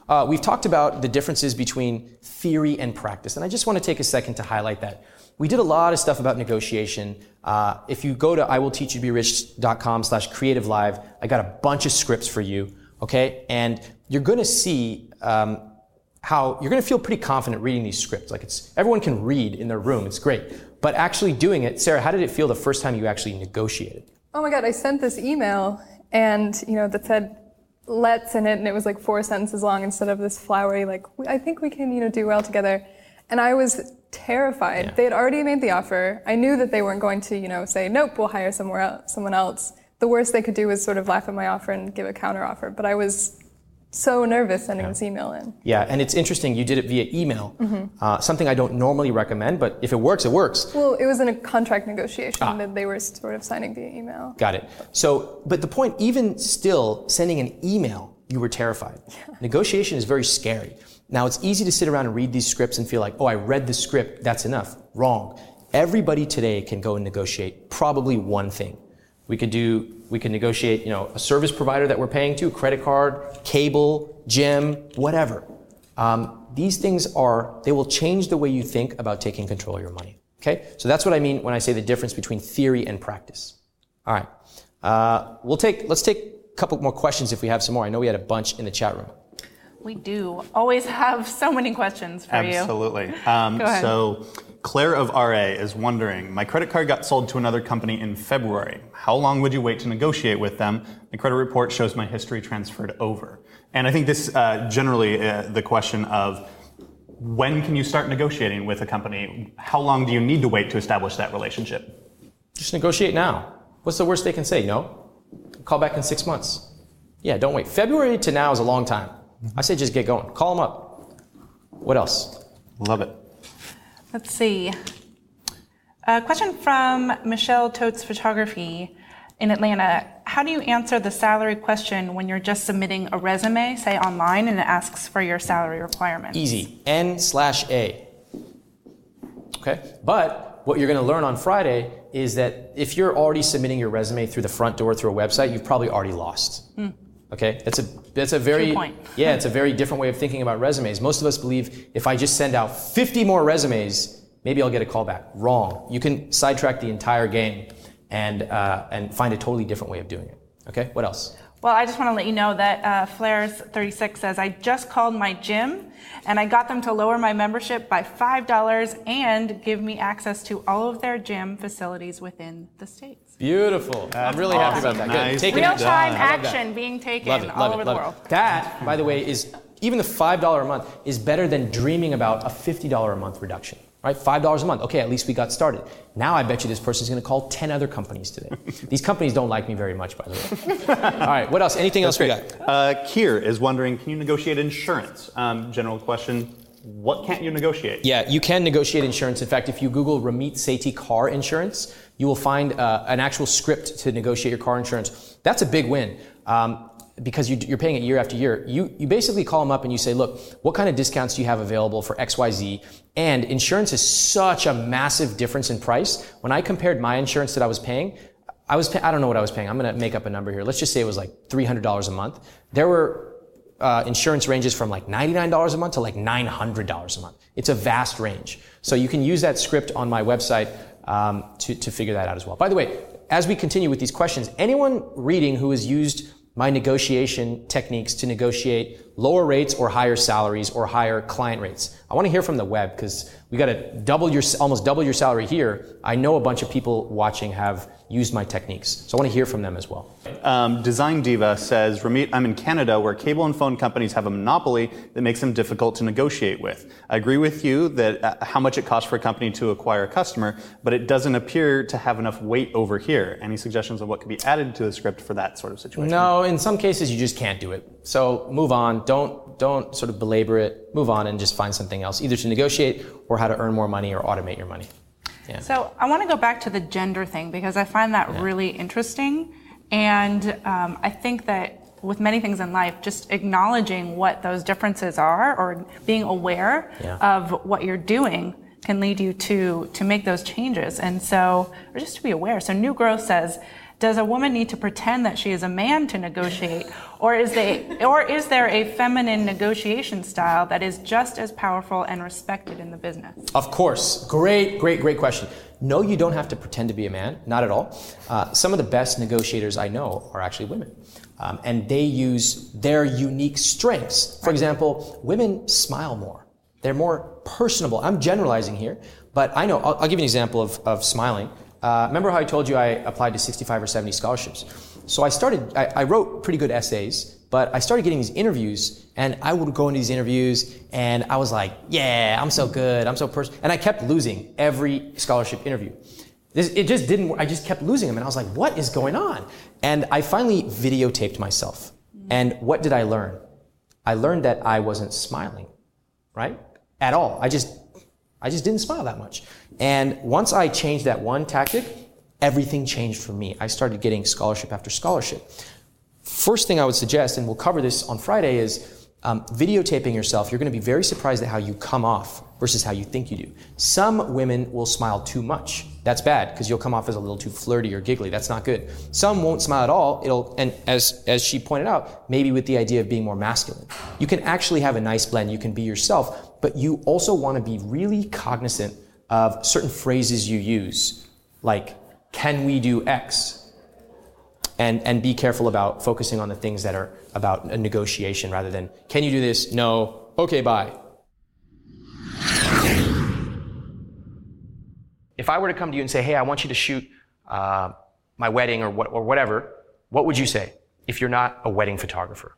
Uh, we've talked about the differences between theory and practice, and I just want to take a second to highlight that. We did a lot of stuff about negotiation. Uh, if you go to iwillteachyoutoberich.com slash creative live, I got a bunch of scripts for you, okay? And you're going to see um, how you're going to feel pretty confident reading these scripts. Like it's everyone can read in their room. It's great. But actually doing it, Sarah, how did it feel the first time you actually negotiated? Oh my god, I sent this email and you know that said let's in it and it was like four sentences long instead of this flowery like I think we can you know do well together. And I was terrified. Yeah. They had already made the offer. I knew that they weren't going to, you know, say nope, we'll hire somewhere else, someone else. The worst they could do was sort of laugh at my offer and give a counter offer. But I was so nervous sending this email in. Yeah, and it's interesting you did it via email. Mhm. Uh, something I don't normally recommend, but if it works, it works. Well, it was in a contract negotiation Ah. that they were sort of signing via email. Got it. So, but the point, even still, sending an email, you were terrified. Yeah. *laughs* Negotiation is very scary. Now, it's easy to sit around and read these scripts and feel like, oh, I read the script, that's enough. Wrong. Everybody today can go and negotiate probably one thing. We could do, we could negotiate, you know, a service provider that we're paying to, credit card, cable, gym, whatever. Um, these things are, they will change the way you think about taking control of your money. Okay? So that's what I mean when I say the difference between theory and practice. All right. Uh, we'll take, let's take a couple more questions if we have some more. I know we had a bunch in the chat room. We do always have so many questions for you. Absolutely. Um, Go ahead. So, Claire of RA is wondering My credit card got sold to another company in February. How long would you wait to negotiate with them? The credit report shows my history transferred over. And I think this uh, generally uh, the question of when can you start negotiating with a company? How long do you need to wait to establish that relationship? Just negotiate now. What's the worst they can say? No? Call back in six months. Yeah, don't wait. February to now is a long time. I say just get going. Call them up. What else? Love it. Let's see. A question from Michelle Totes Photography in Atlanta. How do you answer the salary question when you're just submitting a resume, say online, and it asks for your salary requirements? Easy. N slash A. Okay? But what you're going to learn on Friday is that if you're already submitting your resume through the front door through a website, you've probably already lost. Hmm. Okay? That's a that's a very point. *laughs* yeah, it's a very different way of thinking about resumes. Most of us believe if I just send out 50 more resumes, maybe I'll get a call back. Wrong. You can sidetrack the entire game and uh, and find a totally different way of doing it. Okay? What else? Well, I just want to let you know that uh, Flares36 says, I just called my gym and I got them to lower my membership by $5 and give me access to all of their gym facilities within the States. Beautiful. I'm really happy about that. Good. Nice Taking Real it. time I love that. action being taken Love it, all love over it, the world. it. That, by the way, is even the five dollar a month is better than dreaming about a fifty dollar a month reduction. Right, five dollars a month. Okay, at least we got started. Now I bet you this person's going to call ten other companies today. *laughs* These companies don't like me very much, by the way. All right, what else? Anything else we got? Uh, Kier is wondering Can you negotiate insurance? Um, general question What can't you negotiate? Yeah, you can negotiate insurance. In fact, if you Google Ramit Sethi car insurance, you will find uh, an actual script to negotiate your car insurance. That's a big win. Um, because you, you're paying it year after year, you, you basically call them up and you say, look, what kind of discounts do you have available for XYZ? And insurance is such a massive difference in price. When I compared my insurance that I was paying, I was, pay- I don't know what I was paying. I'm going to make up a number here. Let's just say it was like $300 a month. There were uh, insurance ranges from like $99 a month to like $900 a month. It's a vast range. So you can use that script on my website um, to, to figure that out as well. By the way, as we continue with these questions, anyone reading who has used my negotiation techniques to negotiate lower rates or higher salaries or higher client rates. I want to hear from the web because we got to double your, almost double your salary here. I know a bunch of people watching have used my techniques. So I want to hear from them as well. Um, Design Diva says, Ramit, I'm in Canada where cable and phone companies have a monopoly that makes them difficult to negotiate with. I agree with you that uh, how much it costs for a company to acquire a customer, but it doesn't appear to have enough weight over here. Any suggestions of what could be added to the script for that sort of situation? No, in some cases you just can't do it. So move on. Don't don't sort of belabor it. Move on and just find something else, either to negotiate or how to earn more money or automate your money. Yeah. So I want to go back to the gender thing because I find that really interesting, and um, I think that with many things in life, just acknowledging what those differences are or being aware Yeah. of what you're doing can lead you to to make those changes. And so, or just to be aware. So New Growth says. Does a woman need to pretend that she is a man to negotiate, or is they, or is there a feminine negotiation style that is just as powerful and respected in the business? Of course. Great, great, great question. No, you don't have to pretend to be a man. Not at all. Uh, some of the best negotiators I know are actually women. Um, and they use their unique strengths. For example, women smile more. They're more personable. I'm generalizing here, but I know, I'll, I'll give you an example of, of smiling. Uh, remember how I told you I applied to 65 or 70 scholarships? So I started, I, I wrote pretty good essays, but I started getting these interviews, and I would go into these interviews, and I was like, yeah, I'm so good, I'm so person, and I kept losing every scholarship interview. This, it just didn't. I just kept losing them, and I was like, what is going on? And I finally videotaped myself. And what did I learn? I learned that I wasn't smiling, right? At all. I just, I just didn't smile that much. And once I changed that one tactic, everything changed for me. I started getting scholarship after scholarship. First thing I would suggest, and we'll cover this on Friday, is um, videotaping yourself. You're going to be very surprised at how you come off versus how you think you do. Some women will smile too much. That's bad because you'll come off as a little too flirty or giggly. That's not good. Some won't smile at all. It'll, and as as she pointed out, maybe with the idea of being more masculine. You can actually have a nice blend. You can be yourself, but you also want to be really cognizant of certain phrases you use, like "Can we do X?" and and be careful about focusing on the things that are about a negotiation rather than can you do this? No. Okay bye. If i were to come to you and say hey i want you to shoot uh, my wedding or what or whatever what would you say if you're not a wedding photographer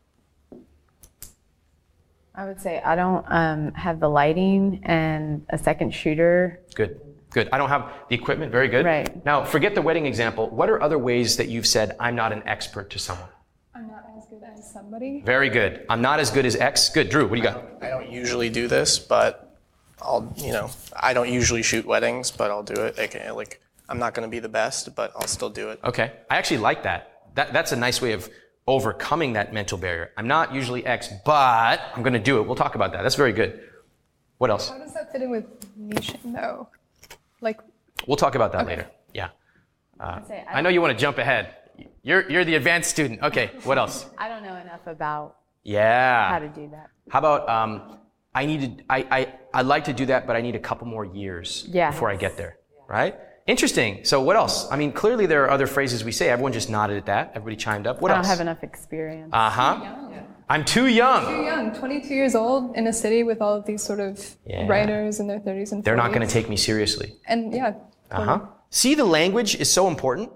I would say I don't um, have the lighting and a second shooter. good good i don't have the equipment very good Right. now forget the wedding example what are other ways that you've said i'm not an expert to someone I'm not as good as somebody. very good i'm not as good as x good drew what do you got I don't usually do this, but I'll, you know, I don't usually shoot weddings, but I'll do it. Like, like I'm not going to be the best, but I'll still do it. Okay. I actually like that. that. That's a nice way of overcoming that mental barrier. I'm not usually X, but I'm going to do it. We'll talk about that. That's very good. What else? How does that fit in with niching though? Like, We'll talk about that later. Yeah. Uh, I know you want to jump ahead. You're, you're the advanced student. Okay. What else? *laughs* I don't know enough about Yeah. how to do that. How about um, I needed I, I I like to do that, but I need a couple more years Yeah. before I get there. Right? Interesting. So what else? I mean, clearly there are other phrases we say. Everyone just nodded at that. Everybody chimed up. What I don't else? have enough experience. Uh huh. I'm too young. too young, 22 years old in a city with all of these sort of Yeah. writers in their 30s and 40s. They're not going to take me seriously. And yeah, Uh huh. See, the language is so important.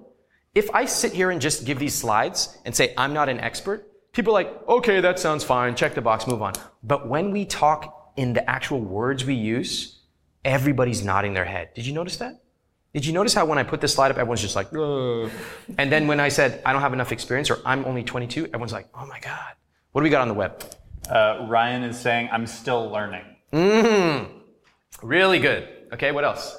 If I sit here and just give these slides and say I'm not an expert, people are like, okay, that sounds fine. Check the box, move on. But when we talk in the actual words we use, everybody's nodding their head. Did you notice that? Did you notice how when I put this slide up, everyone's just like, Ugh. and then when I said I don't have enough experience or I'm only 22, everyone's like, oh my god. What do we got on the web? Uh, Ryan is saying, I'm still learning. Mmm. Really good. Okay, what else?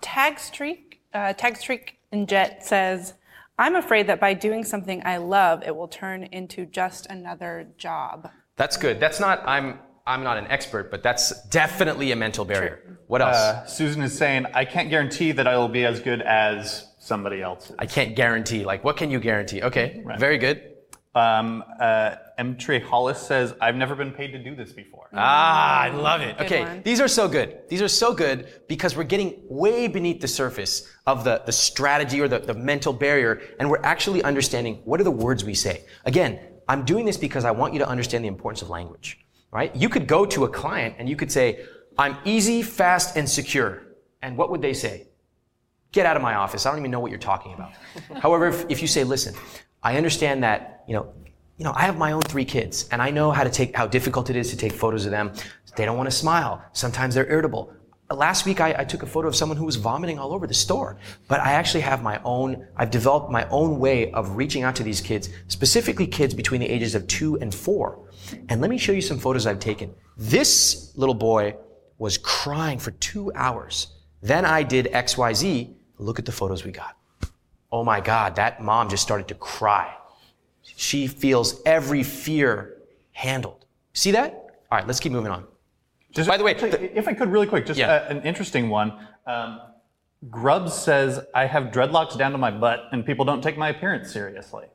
Tag Streak, uh, Tag Streak in Jet says, I'm afraid that by doing something I love, it will turn into just another job. That's good. That's not I'm I'm not an expert, but that's definitely a mental barrier. What else? Uh, Susan is saying, I can't guarantee that I will be as good as somebody else. I can't guarantee. Like, what can you guarantee? Okay, very good. Um, uh, M. Trey Hollis says, I've never been paid to do this before. Ah, I love it. Good Okay, one. these are so good. These are so good because we're getting way beneath the surface of the, the strategy or the, the mental barrier, and we're actually understanding what are the words we say. Again, I'm doing this because I want you to understand the importance of language, right? You could go to a client and you could say, I'm easy, fast, and secure. And what would they say? Get out of my office. I don't even know what you're talking about. *laughs* However, if, if you say, listen, I understand that, you know, you know, I have my own three kids and I know how to take, how difficult it is to take photos of them. They don't want to smile. Sometimes they're irritable. Last week, I, I took a photo of someone who was vomiting all over the store. But I actually have my own, I've developed my own way of reaching out to these kids, specifically kids between the ages of two and four. And let me show you some photos I've taken. This little boy was crying for two hours. Then I did XYZ. Look at the photos we got. Oh my God, that mom just started to cry. She feels every fear handled. See that? All right, let's keep moving on. Just, By the way, actually, if I could really quick, just Yeah. uh, an interesting one. Um, Grubbs says, I have dreadlocks down to my butt and people don't take my appearance seriously.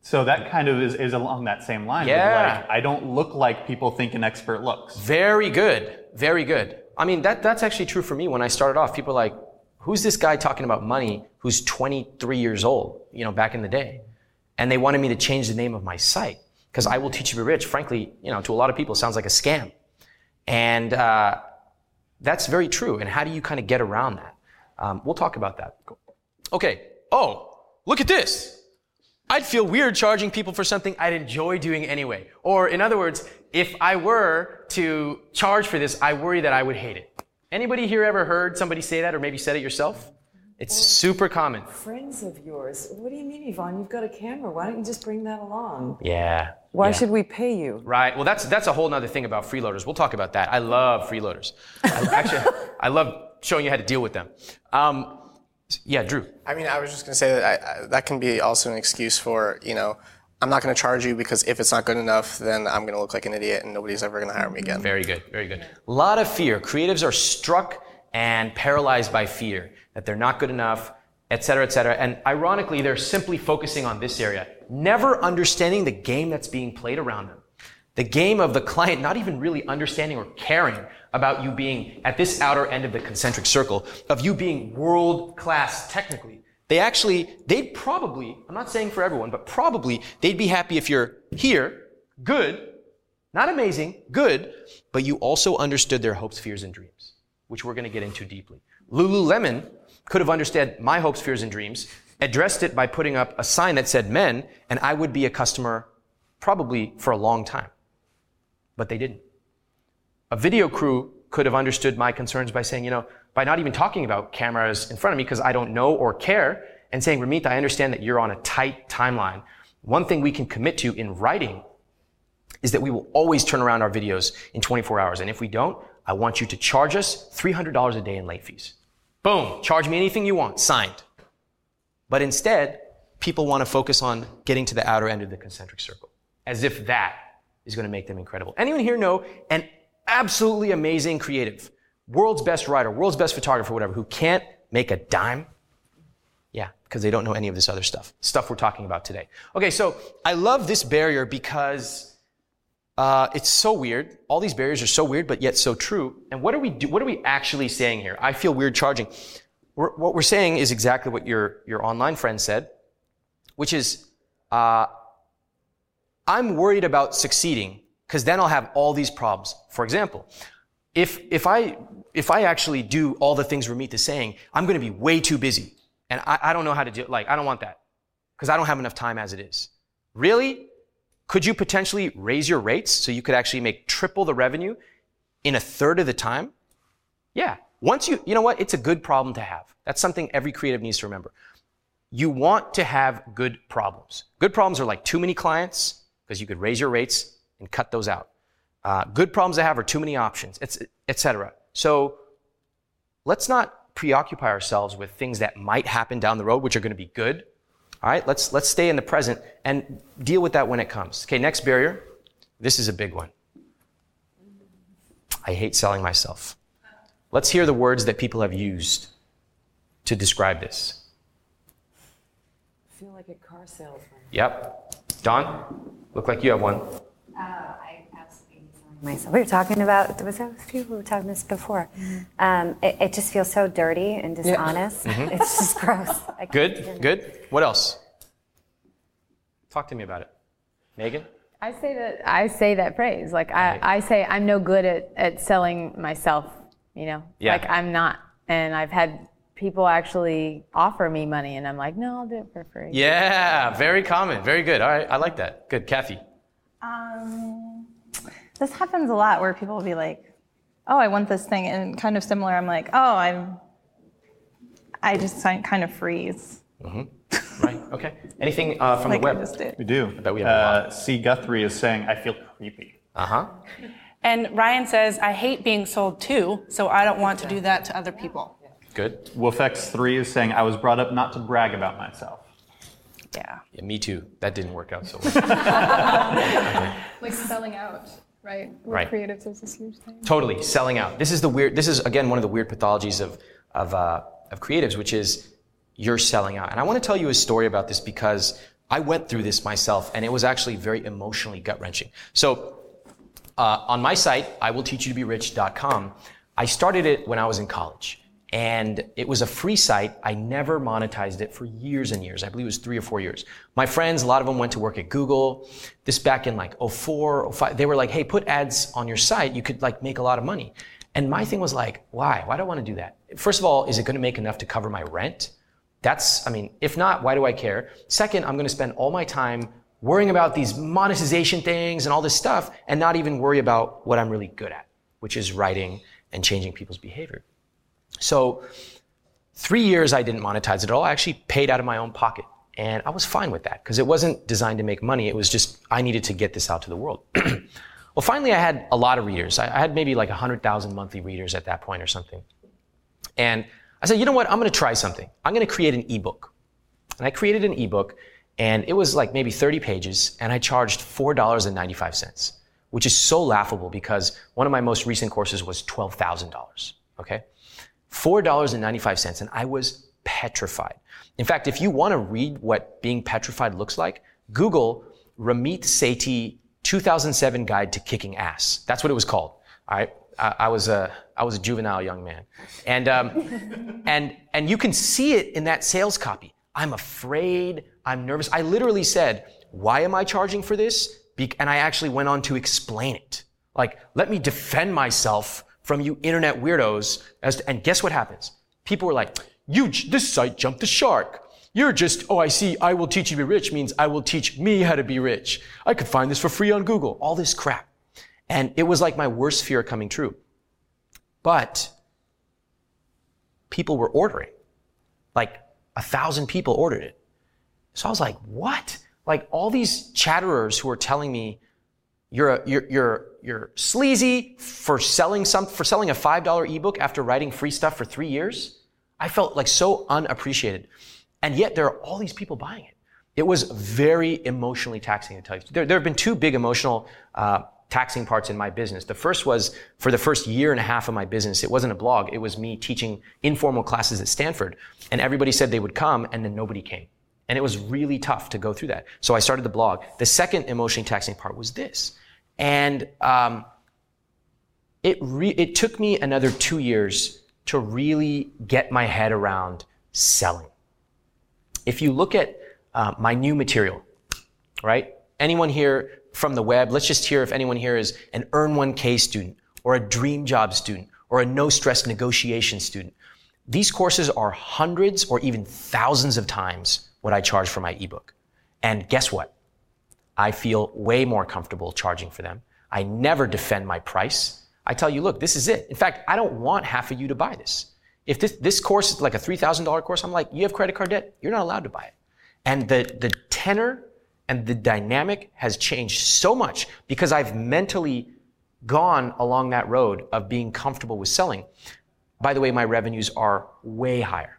So that kind of is, is along that same line. Yeah. Like, I don't look like people think an expert looks. Very good. Very good. I mean, that, that's actually true for me. When I started off, people are like, who's this guy talking about money who's 23 years old, you know, back in the day? And they wanted me to change the name of my site because I will teach you to be rich. Frankly, you know, to a lot of people, sounds like a scam. And uh, that's very true. And how do you kind of get around that? Um, we'll talk about that. Okay. Oh, look at this. I'd feel weird charging people for something I'd enjoy doing anyway. Or in other words, if I were to charge for this, I worry that I would hate it. Anybody here ever heard somebody say that or maybe said it yourself? It's super common. Friends of yours. What do you mean, Yvonne? You've got a camera. Why don't you just bring that along? Yeah. Why yeah. should we pay you? Right. Well, that's that's a whole other thing about freeloaders. We'll talk about that. I love freeloaders. I, actually, I love showing you how to deal with them. Um, yeah, Drew. I mean, I was just going to say that I, I, that can be also an excuse for, you know, I'm not going to charge you because if it's not good enough, then I'm going to look like an idiot and nobody's ever going to hire me again. Very good. Very good. A lot of fear. Creatives are struck and paralyzed by fear that they're not good enough, et cetera, et cetera. And ironically, they're simply focusing on this area, never understanding the game that's being played around them. The game of the client not even really understanding or caring about you being at this outer end of the concentric circle, of you being world class technically. They actually, they'd probably, I'm not saying for everyone, but probably they'd be happy if you're here, good, not amazing, good, but you also understood their hopes, fears, and dreams, which we're going to get into deeply. Lululemon could have understood my hopes, fears, and dreams, addressed it by putting up a sign that said men, and I would be a customer probably for a long time. But they didn't. A video crew could have understood my concerns by saying, you know, by not even talking about cameras in front of me because I don't know or care, and saying, Ramit, I understand that you're on a tight timeline. One thing we can commit to in writing is that we will always turn around our videos in 24 hours. And if we don't, I want you to charge us $300 a day in late fees. Boom, charge me anything you want, signed. But instead, people want to focus on getting to the outer end of the concentric circle, as if that is going to make them incredible. Anyone here know an absolutely amazing creative, world's best writer, world's best photographer, whatever, who can't make a dime? Yeah, because they don't know any of this other stuff, stuff we're talking about today. Okay, so I love this barrier because uh, it's so weird. All these barriers are so weird, but yet so true. And what are we do, What are we actually saying here? I feel weird charging. We're, what we're saying is exactly what your your online friend said, which is, uh, I'm worried about succeeding because then I'll have all these problems. For example, if if I if I actually do all the things Ramit is saying, I'm going to be way too busy, and I, I don't know how to do. It. Like I don't want that because I don't have enough time as it is. Really? Could you potentially raise your rates so you could actually make triple the revenue in a third of the time? Yeah. Once you, you know what? It's a good problem to have. That's something every creative needs to remember. You want to have good problems. Good problems are like too many clients because you could raise your rates and cut those out. Uh, good problems to have are too many options, etc. So let's not preoccupy ourselves with things that might happen down the road, which are going to be good. All right, let's let's stay in the present and deal with that when it comes. Okay, next barrier. This is a big one. I hate selling myself. Let's hear the words that people have used to describe this. I feel like a car salesman. Yep. Don, look like you have one. Uh, myself. We were talking about was that with you? We were talking this before. Um, it, it just feels so dirty and dishonest. Mhm. *laughs* It's just gross. Good, good. What else? Talk to me about it. Megan? I say that I say that phrase. Like I, I say I'm no good at, at selling myself, you know. Yeah. Like I'm not. And I've had people actually offer me money and I'm like, no, I'll do it for free. Yeah, very common. Very good. All right, I like that. Good. Kathy? Um, this happens a lot where people will be like, "Oh, I want this thing," and kind of similar. I'm like, "Oh, I'm." I just kind kind of freeze. hmm Right, okay. Anything uh, from Like the web? just. We do. I bet we have uh, C. Guthrie is saying, I feel creepy. Uh huh. And Ryan says, I hate being sold too, so I don't want to do that to other people. Good. WolfX3 is saying, I was brought up not to brag about myself. Yeah. Yeah, me too. That didn't work out so well. *laughs* Like selling out, right? With Right. creatives is this huge thing. Totally, selling out. This is the weird. This is again one of the weird pathologies of of uh, of creatives, which is you're selling out. And I want to tell you a story about this because I went through this myself, and it was actually very emotionally gut wrenching. So, uh, on my site, iwillteachyoutoberich.com, I started it when I was in college. And it was a free site. I never monetized it for years and years. I believe it was three or four years. My friends, a lot of them went to work at Google. This back in like 04, 05. They were like, hey, put ads on your site. You could like make a lot of money. And my thing was like, why? Why do I want to do that? First of all, is it going to make enough to cover my rent? That's, I mean, if not, why do I care? Second, I'm going to spend all my time worrying about these monetization things and all this stuff and not even worry about what I'm really good at, which is writing and changing people's behavior. So, three years I didn't monetize it at all. I actually paid out of my own pocket. And I was fine with that because it wasn't designed to make money. It was just, I needed to get this out to the world. *clears throat* well, finally, I had a lot of readers. I, had maybe like 100,000 monthly readers at that point or something. And I said, you know what? I'm going to try something. I'm going to create an ebook. And I created an ebook, and it was like maybe 30 pages, and I charged $4.95, which is so laughable because one of my most recent courses was $12,000. Okay? $4.95, and I was petrified. In fact, if you want to read what being petrified looks like, Google Ramit Sethi 2007 Guide to Kicking Ass. That's what it was called. I, I was a I was a juvenile young man, and um, *laughs* and and you can see it in that sales copy. I'm afraid. I'm nervous. I literally said, "Why am I charging for this?" Be- and I actually went on to explain it. Like, let me defend myself from you internet weirdos. As to, and guess what happens? People were like, "You this site jumped the shark." You're just, oh, I see, I will teach you to be rich means I will teach me how to be rich. I could find this for free on Google. All this crap. And it was like my worst fear coming true. But people were ordering. Like a thousand people ordered it. So I was like, what? Like all these chatterers who are telling me you're a, you're you're you're sleazy for selling some for selling a five dollar ebook after writing free stuff for three years. I felt like so unappreciated, and yet there are all these people buying it. It was very emotionally taxing to tell you. There, there have been two big emotional uh, taxing parts in my business. The first was for the first year and a half of my business. It wasn't a blog. It was me teaching informal classes at Stanford, and everybody said they would come, and then nobody came. And it was really tough to go through that. So I started the blog. The second emotionally taxing part was this. And um, it, re- it took me another two years to really get my head around selling. If you look at uh, my new material, right? Anyone here from the web, let's just hear if anyone here is an Earn 1K student or a Dream Job student or a no stress negotiation student. These courses are hundreds or even thousands of times what I charge for my ebook. And guess what? I feel way more comfortable charging for them. I never defend my price. I tell you, look, this is it. In fact, I don't want half of you to buy this. If this, this course is like a $3,000 course, I'm like, you have credit card debt, you're not allowed to buy it. And the, the tenor and the dynamic has changed so much because I've mentally gone along that road of being comfortable with selling. By the way, my revenues are way higher.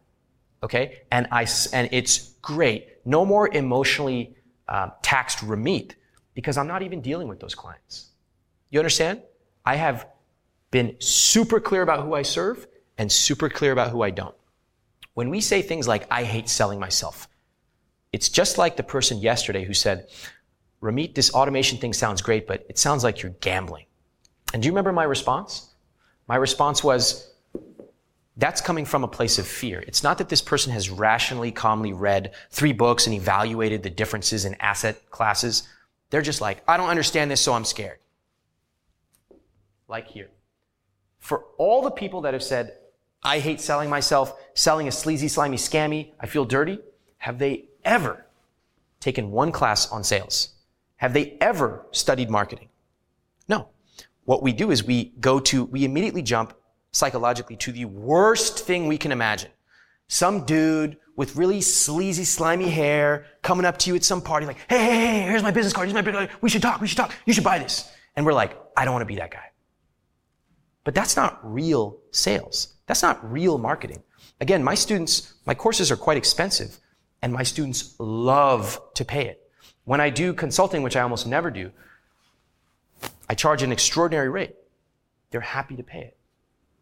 Okay. And I, and it's great. No more emotionally uh, taxed Ramit because I'm not even dealing with those clients. You understand? I have been super clear about who I serve and super clear about who I don't. When we say things like, I hate selling myself, it's just like the person yesterday who said, Ramit, this automation thing sounds great, but it sounds like you're gambling. And do you remember my response? My response was, that's coming from a place of fear. It's not that this person has rationally, calmly read three books and evaluated the differences in asset classes. They're just like, I don't understand this, so I'm scared. Like here. For all the people that have said, I hate selling myself, selling is sleazy, slimy, scammy, I feel dirty, have they ever taken one class on sales? Have they ever studied marketing? No. What we do is we go to, we immediately jump psychologically to the worst thing we can imagine. Some dude with really sleazy, slimy hair coming up to you at some party like, hey, hey, hey, here's my business card, here's my business card, we should talk, we should talk, you should buy this. And we're like, I don't want to be that guy. But that's not real sales. That's not real marketing. Again, my students, my courses are quite expensive and my students love to pay it. When I do consulting, which I almost never do, I charge an extraordinary rate. They're happy to pay it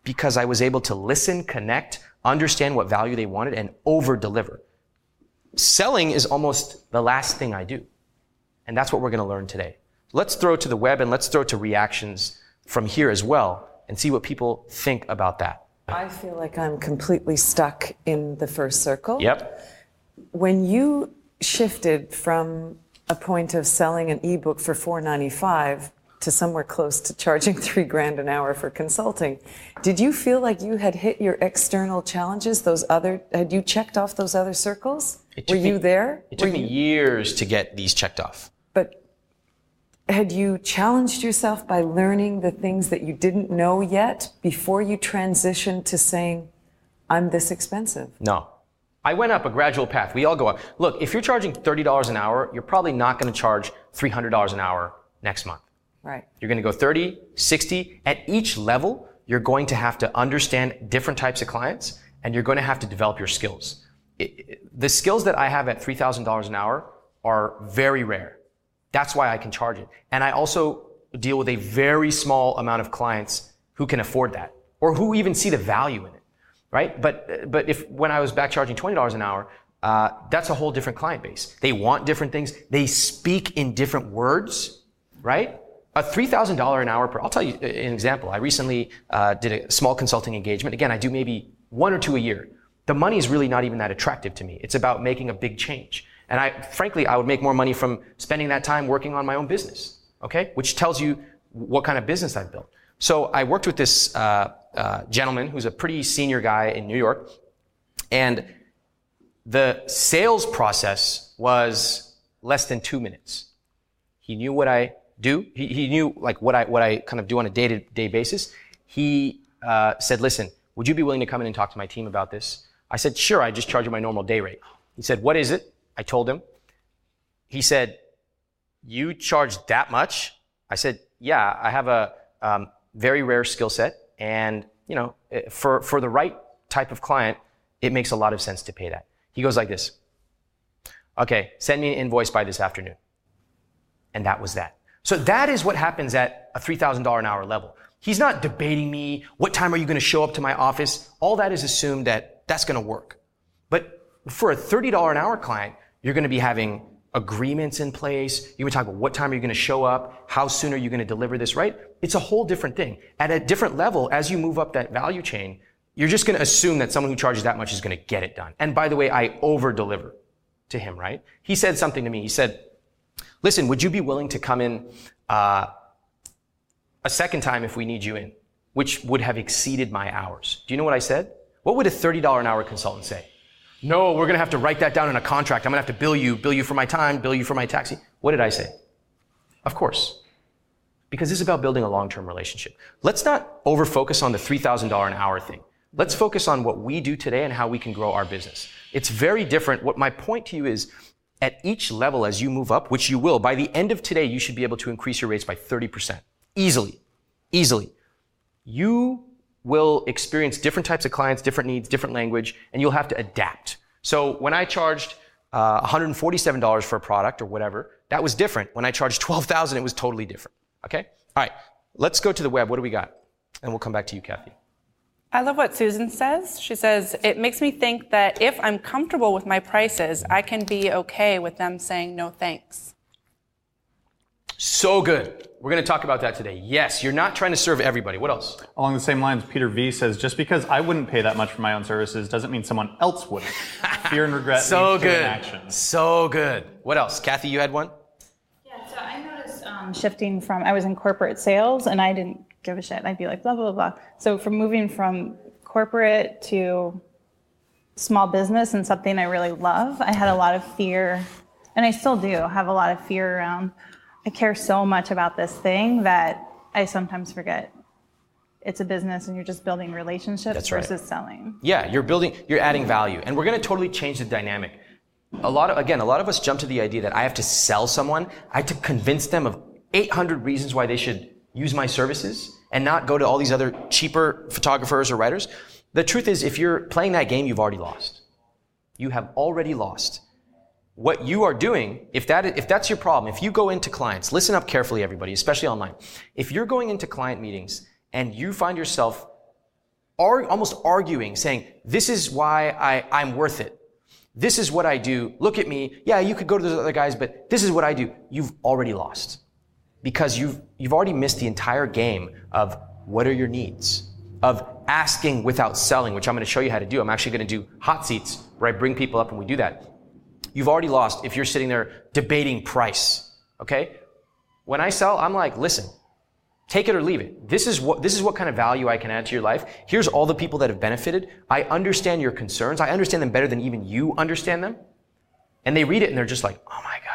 because I was able to listen, connect, understand what value they wanted, and over deliver. Selling is almost the last thing I do. And that's what we're going to learn today. Let's throw to the web and let's throw to reactions from here as well and see what people think about that. I feel like I'm completely stuck in the first circle. Yep. When you shifted from a point of selling an ebook for 495 to somewhere close to charging *laughs* three grand an hour for consulting. Did you feel like you had hit your external challenges? Those other had you checked off those other circles? Were me- you there? It took Were me you- years to get these checked off. but had you challenged yourself by learning the things that you didn't know yet before you transitioned to saying, "I'm this expensive"? No. I went up a gradual path. We all go up. Look, if you're charging $30 an hour, you're probably not going to charge $300 an hour next month. Right. You're going to go 30, 60. At each level, you're going to have to understand different types of clients and you're going to have to develop your skills. It- it- the skills that I have at $3,000 an hour are very rare. That's why I can charge it. And I also deal with a very small amount of clients who can afford that or who even see the value in it, right? But, but if when I was back charging $20 an hour, uh, that's a whole different client base. They want different things. They speak in different words, right? A $3,000 an hour per, I'll tell you an example. I recently uh, did a small consulting engagement. Again, I do maybe one or two a year. The money is really not even that attractive to me. It's about making a big change. And I, frankly, I would make more money from spending that time working on my own business. Okay? Which tells you what kind of business I've built. So I worked with this uh, uh, gentleman who's a pretty senior guy in New York. And the sales process was less than two minutes. He knew what I do. He, he knew like what I what I kind of do on a day to day basis. He uh, said, "Listen, would you be willing to come in and talk to my team about this?" I said, "Sure. I just charge you my normal day rate." He said, "What is it?" I told him. He said, "You charge that much?" I said, "Yeah. I have a um, very rare skill set, and you know, eh, for for the right type of client, it makes a lot of sense to pay that." He goes like this. Okay, send me an invoice by this afternoon. And that was that. So that is what happens at a $3,000 an hour level. He's not debating me. What time are you going to show up to my office? All that is assumed that that's going to work. But for a $30 an hour client, you're going to be having agreements in place. You're going to talk about what time are you going to show up? How soon are you going to deliver this, right? It's a whole different thing. At a different level, as you move up that value chain, you're just going to assume that someone who charges that much is going to get it done. And by the way, I over deliver to him, right? He said something to me. He said, listen, would you be willing to come in uh, a second time if we need you in, which would have exceeded my hours? Do you know what I said? What would a $30 an hour consultant say? No, we're going to have to write that down in a contract. I'm going to have to bill you, bill you for my time, bill you for my taxi. What did I say? Of course. Because this is about building a long-term relationship. Let's not over focus on the $3,000 an hour thing. Let's focus on what we do today and how we can grow our business. It's very different. What my point to you is at each level as you move up, which you will, by the end of today, you should be able to increase your rates by 30%. Easily. Easily. You will experience different types of clients, different needs, different language, and you'll have to adapt. So when I charged uh, $147 for a product or whatever, that was different. When I charged 12,000, it was totally different. Okay? All right. Let's go to the web. What do we got? And we'll come back to you, Kathy. I love what Susan says. She says, it makes me think that if I'm comfortable with my prices, I can be okay with them saying no thanks. So good. We're going to talk about that today. Yes, you're not trying to serve everybody. What else? Along the same lines, Peter V says, just because I wouldn't pay that much for my own services doesn't mean someone else wouldn't. *laughs* Fear and regret So leads to good. inaction. So good. What else? Kathy, you had one? Yeah, so I noticed um, shifting from I was in corporate sales and I didn't give a shit. I'd be like blah blah blah. So from moving from corporate to small business and something I really love, I had a lot of fear, and I still do have a lot of fear around. I care so much about this thing that I sometimes forget it's a business and you're just building relationships That's right. versus selling. Yeah, you're building, you're adding value. And we're going to totally change the dynamic. A lot of, again, a lot of us jump to the idea that I have to sell someone. I have to convince them of 800 reasons why they should use my services and not go to all these other cheaper photographers or writers. The truth is, if you're playing that game, you've already lost. You have already lost. What you are doing, if that, if that's your problem, if you go into clients, listen up carefully, everybody, especially online. If you're going into client meetings and you find yourself ar- almost arguing, saying, this is why I, I'm worth it. This is what I do. Look at me. Yeah, you could go to those other guys, but this is what I do. You've already lost because you've, you've already missed the entire game of what are your needs, of asking without selling, which I'm going to show you how to do. I'm actually going to do hot seats where I bring people up and we do that. You've already lost if you're sitting there debating price. Okay? When I sell, I'm like, listen, take it or leave it. This is what, this is what kind of value I can add to your life. Here's all the people that have benefited. I understand your concerns. I understand them better than even you understand them. And they read it and they're just like, oh my God,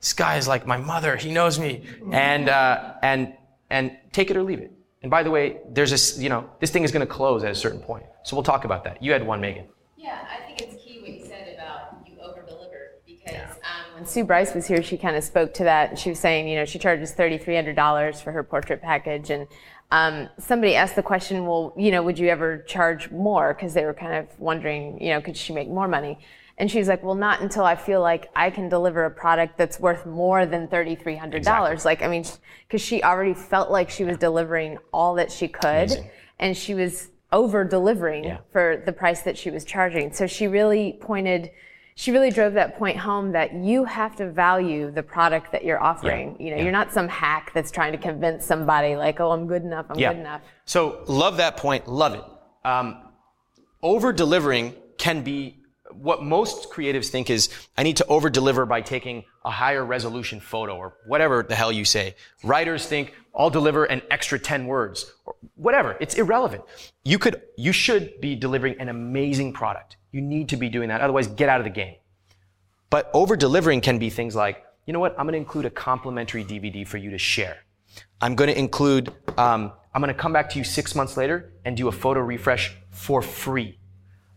this guy is like my mother. He knows me. And, uh, and, and take it or leave it. And by the way, there's this, you know, this thing is going to close at a certain point. So we'll talk about that. You had one, Megan. Yeah, I think it's key what you said about you over deliver because um, when Sue Bryce was here, she kind of spoke to that. And she was saying, you know, she charges $3,300 for her portrait package. And um, somebody asked the question, well, you know, would you ever charge more? Because they were kind of wondering, you know, could she make more money? And she's like, well, not until I feel like I can deliver a product that's worth more than $3,300. Like, I mean, because she already felt like she was delivering all that she could. Amazing. And she was over delivering for the price that she was charging. So she really pointed, she really drove that point home that you have to value the product that you're offering. You know, you're not some hack that's trying to convince somebody like, oh, I'm good enough, I'm Yeah. good enough. So love that point. Love it. Um, over delivering can be what most creatives think is I need to over deliver by taking a higher resolution photo or whatever the hell you say. Writers think I'll deliver an extra 10 words or whatever. It's irrelevant. You could, you should be delivering an amazing product. You need to be doing that. Otherwise, get out of the game. But over delivering can be things like, you know what? I'm going to include a complimentary DVD for you to share. I'm going to include, um, I'm going to come back to you six months later and do a photo refresh for free.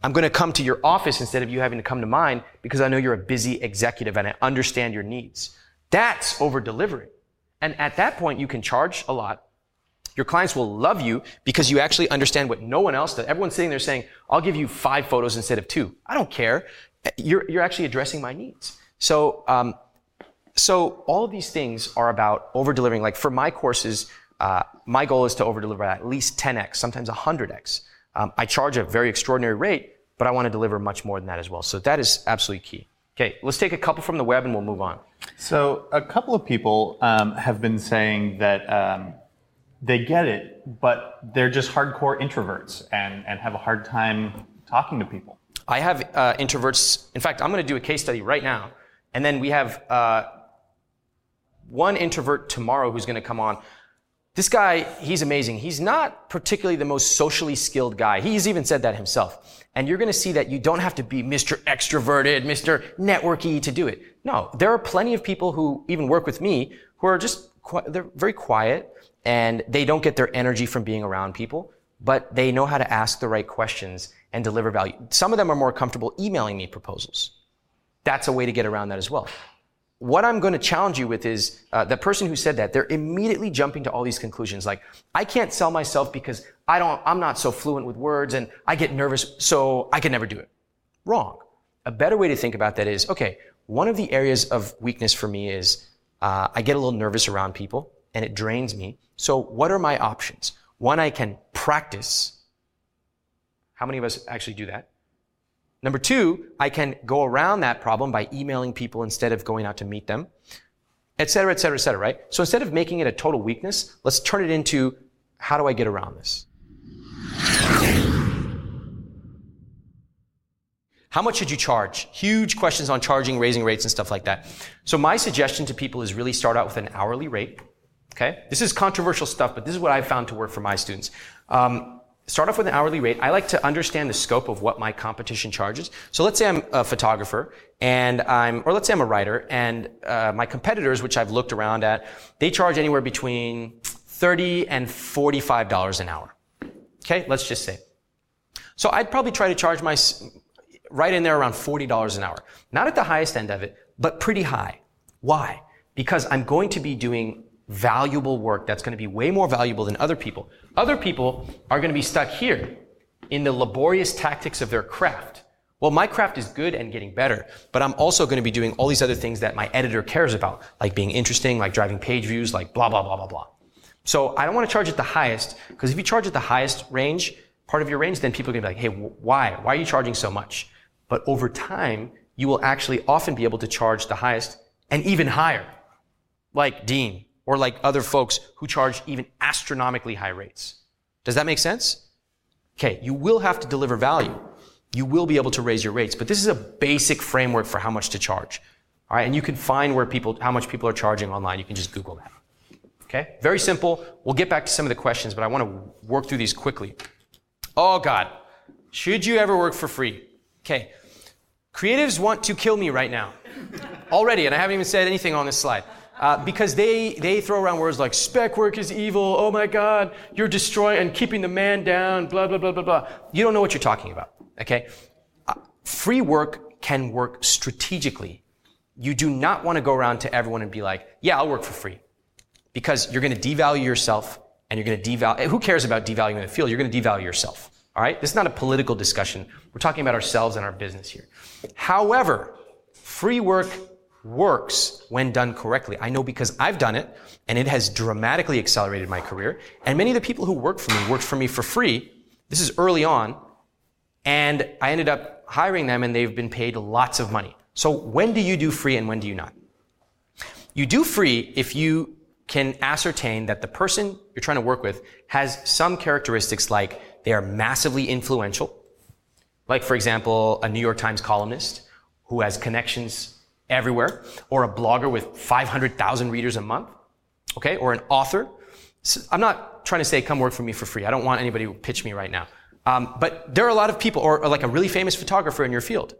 I'm going to come to your office instead of you having to come to mine because I know you're a busy executive and I understand your needs. That's over delivering. And at that point, you can charge a lot. Your clients will love you because you actually understand what no one else does. Everyone's sitting there saying, I'll give you five photos instead of two. I don't care. You're, you're actually addressing my needs. So, um, so all of these things are about over delivering. Like for my courses, uh, my goal is to over deliver at least 10x, sometimes 100x. Um, I charge a very extraordinary rate, but I want to deliver much more than that as well. So that is absolutely key. Okay, let's take a couple from the web and we'll move on. So a couple of people um, have been saying that um, they get it, but they're just hardcore introverts and, and have a hard time talking to people. I have uh, introverts. In fact, I'm going to do a case study right now, and then we have uh, one introvert tomorrow who's going to come on. This guy, he's amazing. He's not particularly the most socially skilled guy. He's even said that himself. And you're going to see that you don't have to be Mr. Extroverted, Mr. Networky to do it. No, there are plenty of people who even work with me who are just they're very quiet and they don't get their energy from being around people, but they know how to ask the right questions and deliver value. Some of them are more comfortable emailing me proposals. That's a way to get around that as well. What I'm going to challenge you with is uh, the person who said that they're immediately jumping to all these conclusions like I can't sell myself because I don't I'm not so fluent with words and I get nervous so I can never do it. Wrong. A better way to think about that is okay. One of the areas of weakness for me is uh, I get a little nervous around people and it drains me. So what are my options? One, I can practice. How many of us actually do that? Number two, I can go around that problem by emailing people instead of going out to meet them. et cetera, et cetera, et cetera, right? So instead of making it a total weakness, let's turn it into how do I get around this? How much should you charge? Huge questions on charging, raising rates, and stuff like that. So my suggestion to people is really start out with an hourly rate. Okay? This is controversial stuff, but this is what I found to work for my students. Um, start off with an hourly rate. I like to understand the scope of what my competition charges. So let's say I'm a photographer and I'm, or let's say I'm a writer and uh, my competitors, which I've looked around at, they charge anywhere between 30 and $45 an hour. Okay? Let's just say. So I'd probably try to charge my, right in there around $40 an hour. Not at the highest end of it, but pretty high. Why? Because I'm going to be doing valuable work that's going to be way more valuable than other people. Other people are going to be stuck here in the laborious tactics of their craft. Well, my craft is good and getting better, but I'm also going to be doing all these other things that my editor cares about, like being interesting, like driving page views, like blah, blah, blah, blah, blah. So I don't want to charge at the highest, because if you charge at the highest range, part of your range, then people are going to be like, hey, why? Why are you charging so much? But over time, you will actually often be able to charge the highest and even higher, like Dean or like other folks who charge even astronomically high rates. Does that make sense? Okay, you will have to deliver value. You will be able to raise your rates, but this is a basic framework for how much to charge. All right, and you can find where people, how much people are charging online. You can just Google that. Okay, very simple. We'll get back to some of the questions, but I want to work through these quickly. Oh God, should you ever work for free? Okay, creatives want to kill me right now *laughs* already, and I haven't even said anything on this slide. Uh, because they, they throw around words like spec work is evil, oh my God, you're destroying and keeping the man down, blah, blah, blah, blah, blah. You don't know what you're talking about, okay? Uh, free work can work strategically. You do not want to go around to everyone and be like, yeah, I'll work for free. Because you're going to devalue yourself and you're going to devalue, who cares about devaluing the field? You're going to devalue yourself. All right? This is not a political discussion. We're talking about ourselves and our business here. However, free work works when done correctly. I know because I've done it and it has dramatically accelerated my career. And many of the people who work for me worked for me for free. This is early on. And I ended up hiring them and they've been paid lots of money. So when do you do free and when do you not? You do free if you can ascertain that the person you're trying to work with has some characteristics like they are massively influential. Like, for example, a New York Times columnist who has connections everywhere, or a blogger with 500,000 readers a month, okay, or an author. So I'm not trying to say, come work for me for free. I don't want anybody to pitch me right now. Um, but there are a lot of people, or, or like a really famous photographer in your field.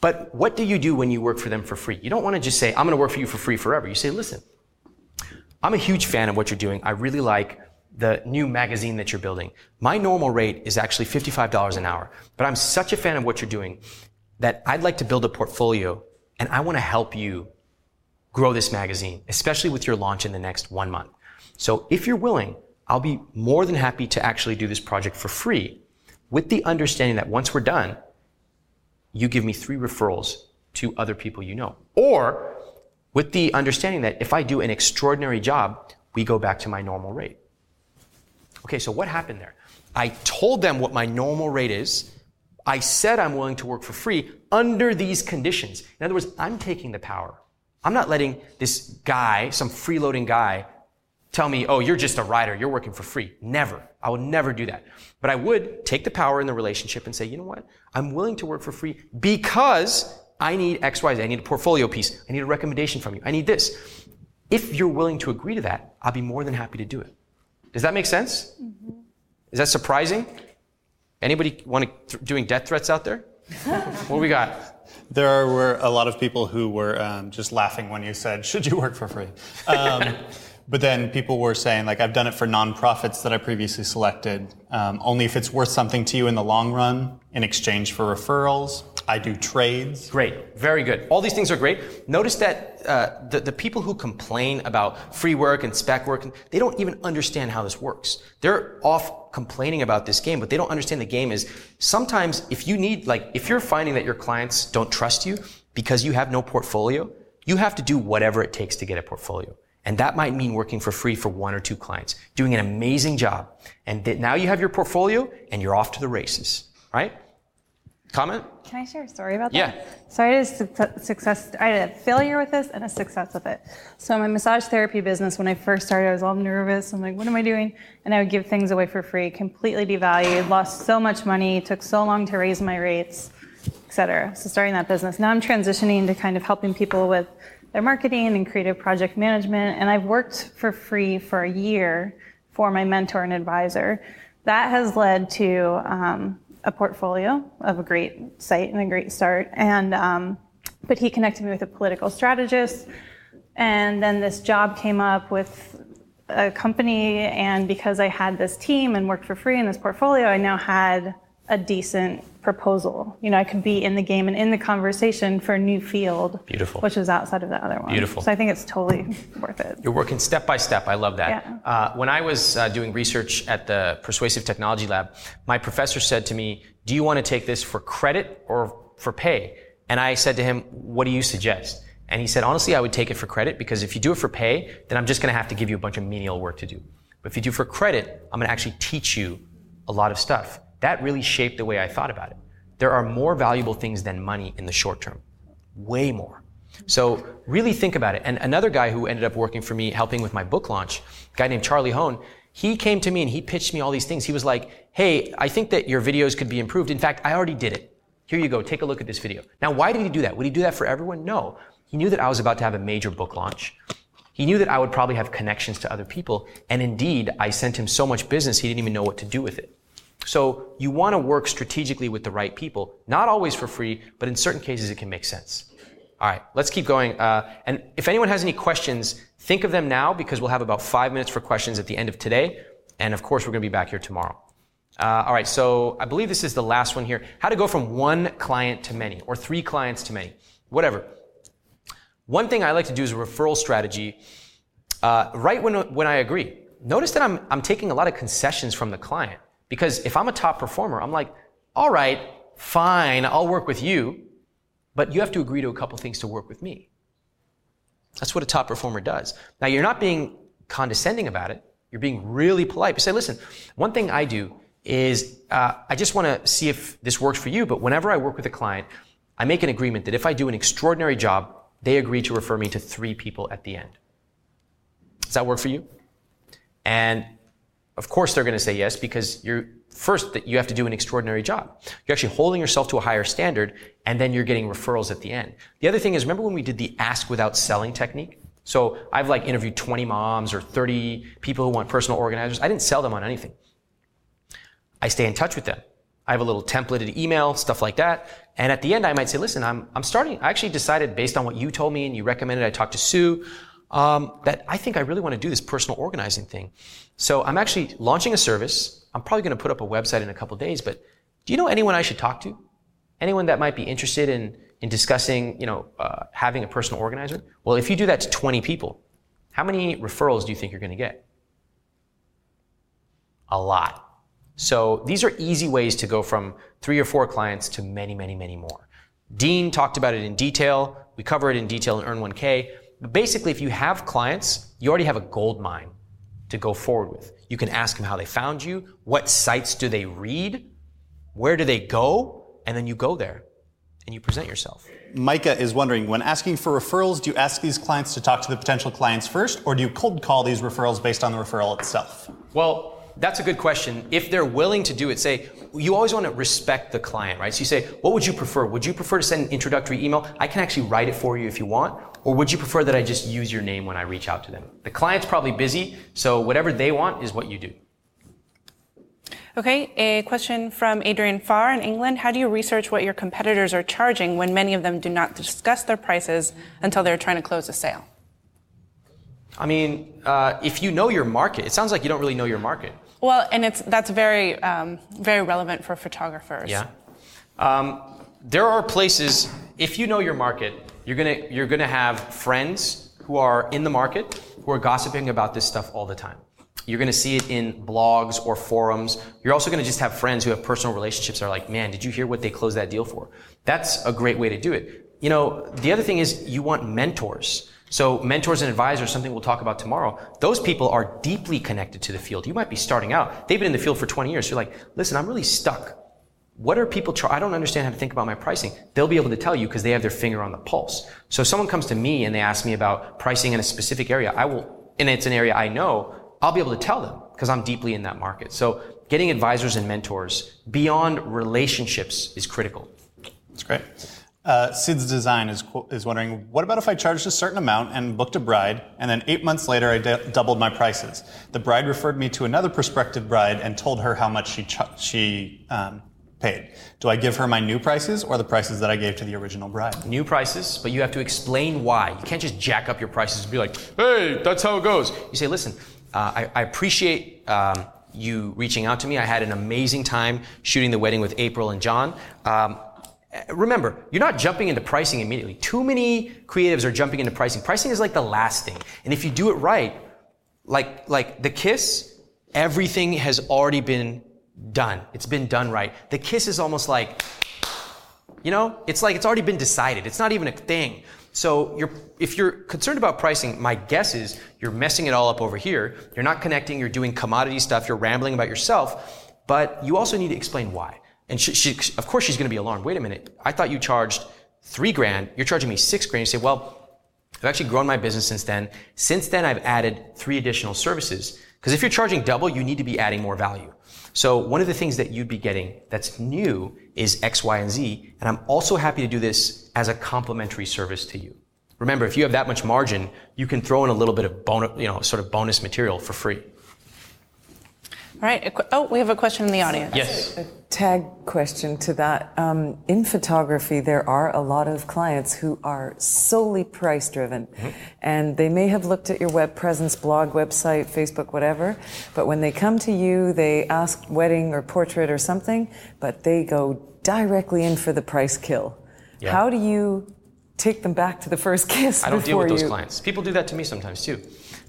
But what do you do when you work for them for free? You don't want to just say, I'm going to work for you for free forever. You say, listen, I'm a huge fan of what you're doing. I really like the new magazine that you're building. My normal rate is actually $55 an hour, but I'm such a fan of what you're doing that I'd like to build a portfolio and I want to help you grow this magazine, especially with your launch in the next one month. So if you're willing, I'll be more than happy to actually do this project for free with the understanding that once we're done, you give me three referrals to other people you know. Or with the understanding that if I do an extraordinary job, we go back to my normal rate. Okay, so what happened there? I told them what my normal rate is. I said I'm willing to work for free under these conditions. In other words, I'm taking the power. I'm not letting this guy, some freeloading guy, tell me, oh, you're just a writer, you're working for free. Never. I would never do that. But I would take the power in the relationship and say, you know what? I'm willing to work for free because I need X, Y, Z. I need a portfolio piece. I need a recommendation from you. I need this. If you're willing to agree to that, I'll be more than happy to do it. Does that make sense? Mm-hmm. Is that surprising? Anybody want to th- doing death threats out there? *laughs* what we got? There were a lot of people who were um, just laughing when you said, "Should you work for free?" Um, *laughs* but then people were saying, like, "I've done it for nonprofits that I previously selected. Um, only if it's worth something to you in the long run, in exchange for referrals." I do trades. Great, very good. All these things are great. Notice that uh, the, the people who complain about free work and spec work, they don't even understand how this works. They're off complaining about this game, but they don't understand the game is sometimes if you need, like, if you're finding that your clients don't trust you because you have no portfolio, you have to do whatever it takes to get a portfolio. And that might mean working for free for one or two clients, doing an amazing job. And th- now you have your portfolio and you're off to the races, right? Comment? Can I share a story about that? Yeah. So I had a success, success, I had a failure with this and a success with it. So my massage therapy business, when I first started, I was all nervous. I'm like, what am I doing? And I would give things away for free, completely devalued, lost so much money, took so long to raise my rates, et cetera. So starting that business. Now I'm transitioning to kind of helping people with their marketing and creative project management. And I've worked for free for a year for my mentor and advisor. That has led to um, a portfolio of a great site and a great start. And um, but he connected me with a political strategist, and then this job came up with a company. And because I had this team and worked for free in this portfolio, I now had a decent proposal. You know, I could be in the game and in the conversation for a new field, Beautiful. which is outside of the other one. Beautiful. So I think it's totally *laughs* worth it. You're working step by step. I love that. Yeah. Uh, when I was uh, doing research at the Persuasive Technology Lab, my professor said to me, Do you want to take this for credit or for pay? And I said to him, What do you suggest? And he said, Honestly, I would take it for credit because if you do it for pay, then I'm just going to have to give you a bunch of menial work to do. But if you do for credit, I'm going to actually teach you a lot of stuff. That really shaped the way I thought about it. There are more valuable things than money in the short term. Way more. So really think about it. And another guy who ended up working for me, helping with my book launch, guy named Charlie Hoehn, he came to me and he pitched me all these things. He was like, hey, I think that your videos could be improved. In fact, I already did it. Here you go. Take a look at this video. Now, why did he do that? Would he do that for everyone? No. He knew that I was about to have a major book launch. He knew that I would probably have connections to other people. And indeed, I sent him so much business, he didn't even know what to do with it. So you want to work strategically with the right people, not always for free, but in certain cases it can make sense. All right, let's keep going. Uh, and if anyone has any questions, think of them now because we'll have about five minutes for questions at the end of today. And of course, we're going to be back here tomorrow. Uh, all right, so I believe this is the last one here. How to go from one client to many, or three clients to many, whatever. One thing I like to do is a referral strategy uh, right when, when I agree. Notice that I'm, I'm taking a lot of concessions from the client. Because if I'm a top performer, I'm like, all right, fine, I'll work with you, but you have to agree to a couple things to work with me. That's what a top performer does. Now, you're not being condescending about it. You're being really polite. You say, listen, one thing I do is uh, I just want to see if this works for you, but whenever I work with a client, I make an agreement that if I do an extraordinary job, they agree to refer me to three people at the end. Does that work for you? And of course they're going to say yes because you're first that you have to do an extraordinary job. You're actually holding yourself to a higher standard and then you're getting referrals at the end. The other thing is remember when we did the ask without selling technique? So I've like interviewed 20 moms or 30 people who want personal organizers. I didn't sell them on anything. I stay in touch with them. I have a little templated email, stuff like that. And at the end, I might say, listen, I'm, I'm starting, I actually decided based on what you told me and you recommended, I talked to Sue, um, that I think I really want to do this personal organizing thing. So I'm actually launching a service. I'm probably going to put up a website in a couple days, but do you know anyone I should talk to? Anyone that might be interested in, in discussing, you know, uh, having a personal organizer? Well, if you do that to 20 people, how many referrals do you think you're going to get? A lot. So these are easy ways to go from three or four clients to many, many, many more. Dean talked about it in detail. We cover it in detail in Earn 1K. But basically, if you have clients, you already have a gold mine to go forward with. You can ask them how they found you, what sites do they read, where do they go, and then you go there and you present yourself. Micah is wondering when asking for referrals, do you ask these clients to talk to the potential clients first, or do you cold call these referrals based on the referral itself? Well, that's a good question. If they're willing to do it, say, you always want to respect the client, right? So you say, what would you prefer? Would you prefer to send an introductory email? I can actually write it for you if you want. Or would you prefer that I just use your name when I reach out to them? The client's probably busy, so whatever they want is what you do. Okay, a question from Adrian Farr in England. How do you research what your competitors are charging when many of them do not discuss their prices until they're trying to close a sale? I mean, uh, if you know your market, it sounds like you don't really know your market. Well, and it's that's very um, very relevant for photographers. Yeah. Um, there are places. If you know your market, you're gonna you're gonna have friends who are in the market who are gossiping about this stuff all the time. You're gonna see it in blogs or forums. You're also gonna just have friends who have personal relationships that are like, man, did you hear what they closed that deal for? That's a great way to do it. You know, the other thing is you want mentors. So mentors and advisors, something we'll talk about tomorrow, those people are deeply connected to the field. You might be starting out. They've been in the field for 20 years. You're like, listen, I'm really stuck. what are people trying? I don't understand how to think about my pricing. They'll be able to tell you because they have their finger on the pulse. So if someone comes to me and they ask me about pricing in a specific area, I will, and it's an area I know, I'll be able to tell them because I'm deeply in that market. So getting advisors and mentors beyond relationships is critical. That's great. Uh, Sid's Design is, is wondering, what about if I charged a certain amount and booked a bride, and then eight months later I d- doubled my prices? The bride referred me to another prospective bride and told her how much she ch- she um, paid. Do I give her my new prices or the prices that I gave to the original bride? New prices, but you have to explain why. You can't just jack up your prices and be like, "Hey, that's how it goes." You say, "Listen, uh, I, I, appreciate." Um, you reaching out to me. I had an amazing time shooting the wedding with April and John. Um, remember, you're not jumping into pricing immediately. Too many creatives are jumping into pricing. Pricing is like the last thing. And if you do it right, like, like the kiss, everything has already been done. It's been done right. The kiss is almost like, you know, it's like it's already been decided. It's not even a thing. So you're, if you're concerned about pricing, my guess is you're messing it all up over here. You're not connecting. You're doing commodity stuff. You're rambling about yourself. But you also need to explain why. And she, she, of course, she's going to be alarmed. Wait a minute. I thought you charged three grand. You're charging me six grand. You say, well, I've actually grown my business since then. Since then, I've added three additional services. Because if you're charging double, you need to be adding more value. So one of the things that you'd be getting that's new is X, Y, and Z. And I'm also happy to do this as a complimentary service to you. Remember, if you have that much margin, you can throw in a little bit of bonus, you know, sort of bonus material for free. All right. Oh, we have a question in the audience. Yes. A tag question to that. Um, in photography, there are a lot of clients who are solely price driven. Mm-hmm. And they may have looked at your web presence, blog, website, Facebook, whatever. But when they come to you, they ask wedding or portrait or something, but they go directly in for the price kill. Yeah. How do you take them back to the first *laughs* kiss? I don't deal with those you... clients. People do that to me sometimes too.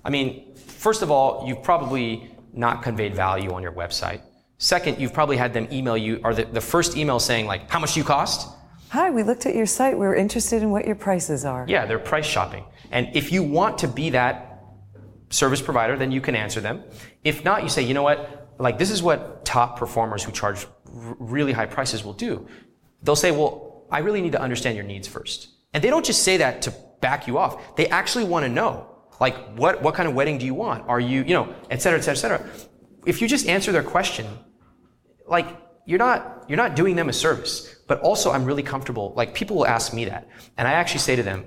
I mean, first of all, you've probably not conveyed value on your website. Second, you've probably had them email you, or the, the first email saying, like, how much do you cost? Hi, we looked at your site. We are interested in what your prices are. Yeah, they're price shopping. And if you want to be that service provider, then you can answer them. If not, you say, you know what? Like, this is what top performers who charge r- really high prices will do. They'll say, well, I really need to understand your needs first. And they don't just say that to back you off. They actually want to know. Like, what, what kind of wedding do you want? Are you, you know, et cetera, et cetera, et cetera. If you just answer their question, like, you're not, you're not doing them a service. But also, I'm really comfortable. Like, people will ask me that. And I actually say to them,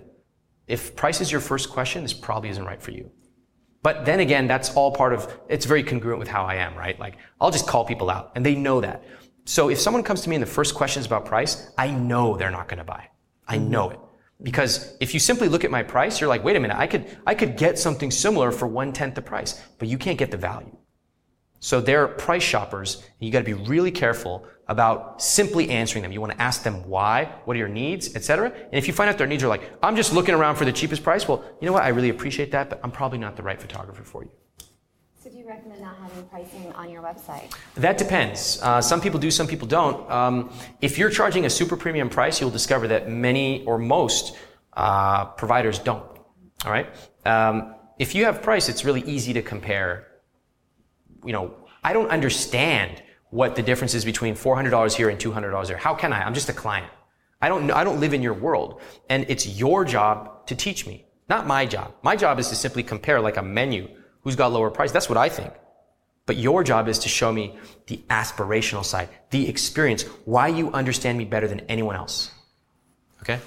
if price is your first question, this probably isn't right for you. But then again, that's all part of, it's very congruent with how I am, right? Like, I'll just call people out, and they know that. So if someone comes to me and the first question is about price, I know they're not going to buy. I know it. Because if you simply look at my price, you're like, wait a minute, I could, I could get something similar for one tenth the price, but you can't get the value. So they're price shoppers, and you gotta be really careful about simply answering them. You wanna ask them why, what are your needs, etc. And if you find out their needs are like, I'm just looking around for the cheapest price, well, you know what, I really appreciate that, but I'm probably not the right photographer for you. Recommend not having pricing on your website? That depends. Uh, some people do, some people don't. Um, if you're charging a super premium price, you'll discover that many or most uh, providers don't. All right. Um, if you have price, it's really easy to compare. You know, I don't understand what the difference is between $400 here and $200 there. How can I? I'm just a client. I don't, I don't live in your world. And it's your job to teach me, not my job. My job is to simply compare like a menu who's got lower price. That's what I think. But your job is to show me the aspirational side, the experience, why you understand me better than anyone else. Okay?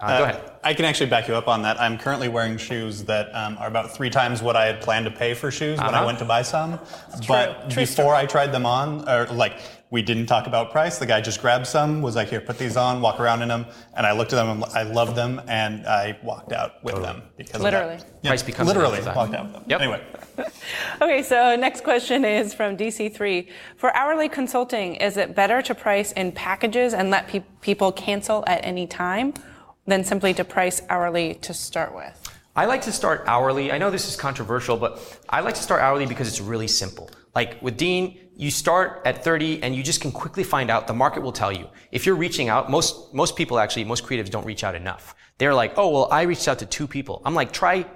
Uh, uh, go ahead. I can actually back you up on that. I'm currently wearing shoes that um, are about three times what I had planned to pay for shoes uh-huh. when I uh-huh. went to buy some. but true before I tried them on, or like we didn't talk about price. The guy just grabbed some, was like, "Here, put these on, walk around in them." And I looked at them, and I loved them, and I walked out with totally. them because literally of that. Yeah, price becomes literally walked out with them. Yep. Anyway. *laughs* okay, so next question is from DC3. For hourly consulting, is it better to price in packages and let pe- people cancel at any time? than simply to price hourly to start with? I like to start hourly. I know this is controversial, but I like to start hourly because it's really simple. Like with Dean, you start at 30 and you just can quickly find out the market will tell you. If you're reaching out, most, most people actually, most creatives don't reach out enough. They're like, oh, well, I reached out to two people. I'm like, try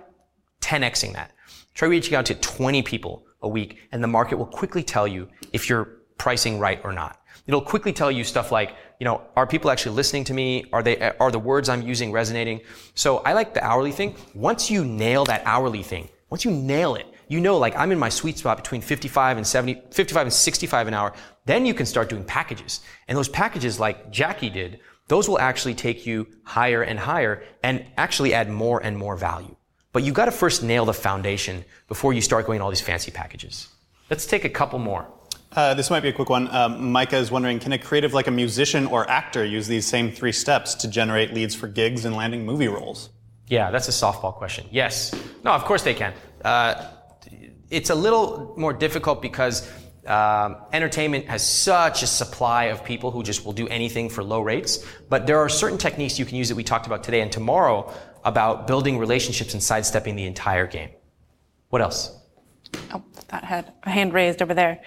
10xing that. Try reaching out to 20 people a week and the market will quickly tell you if you're pricing right or not. It'll quickly tell you stuff like, you know, are people actually listening to me? Are they, are the words I'm using resonating? So I like the hourly thing. Once you nail that hourly thing, once you nail it, you know, like I'm in my sweet spot between 55 and 70, 55 and 65 an hour. Then you can start doing packages. And those packages, like Jackie did, those will actually take you higher and higher and actually add more and more value. But you got to first nail the foundation before you start going all these fancy packages. Let's take a couple more. Uh, this might be a quick one. Um, Micah is wondering Can a creative like a musician or actor use these same three steps to generate leads for gigs and landing movie roles? Yeah, that's a softball question. Yes. No, of course they can. Uh, it's a little more difficult because um, entertainment has such a supply of people who just will do anything for low rates. But there are certain techniques you can use that we talked about today and tomorrow about building relationships and sidestepping the entire game. What else? Oh, that had a hand raised over there.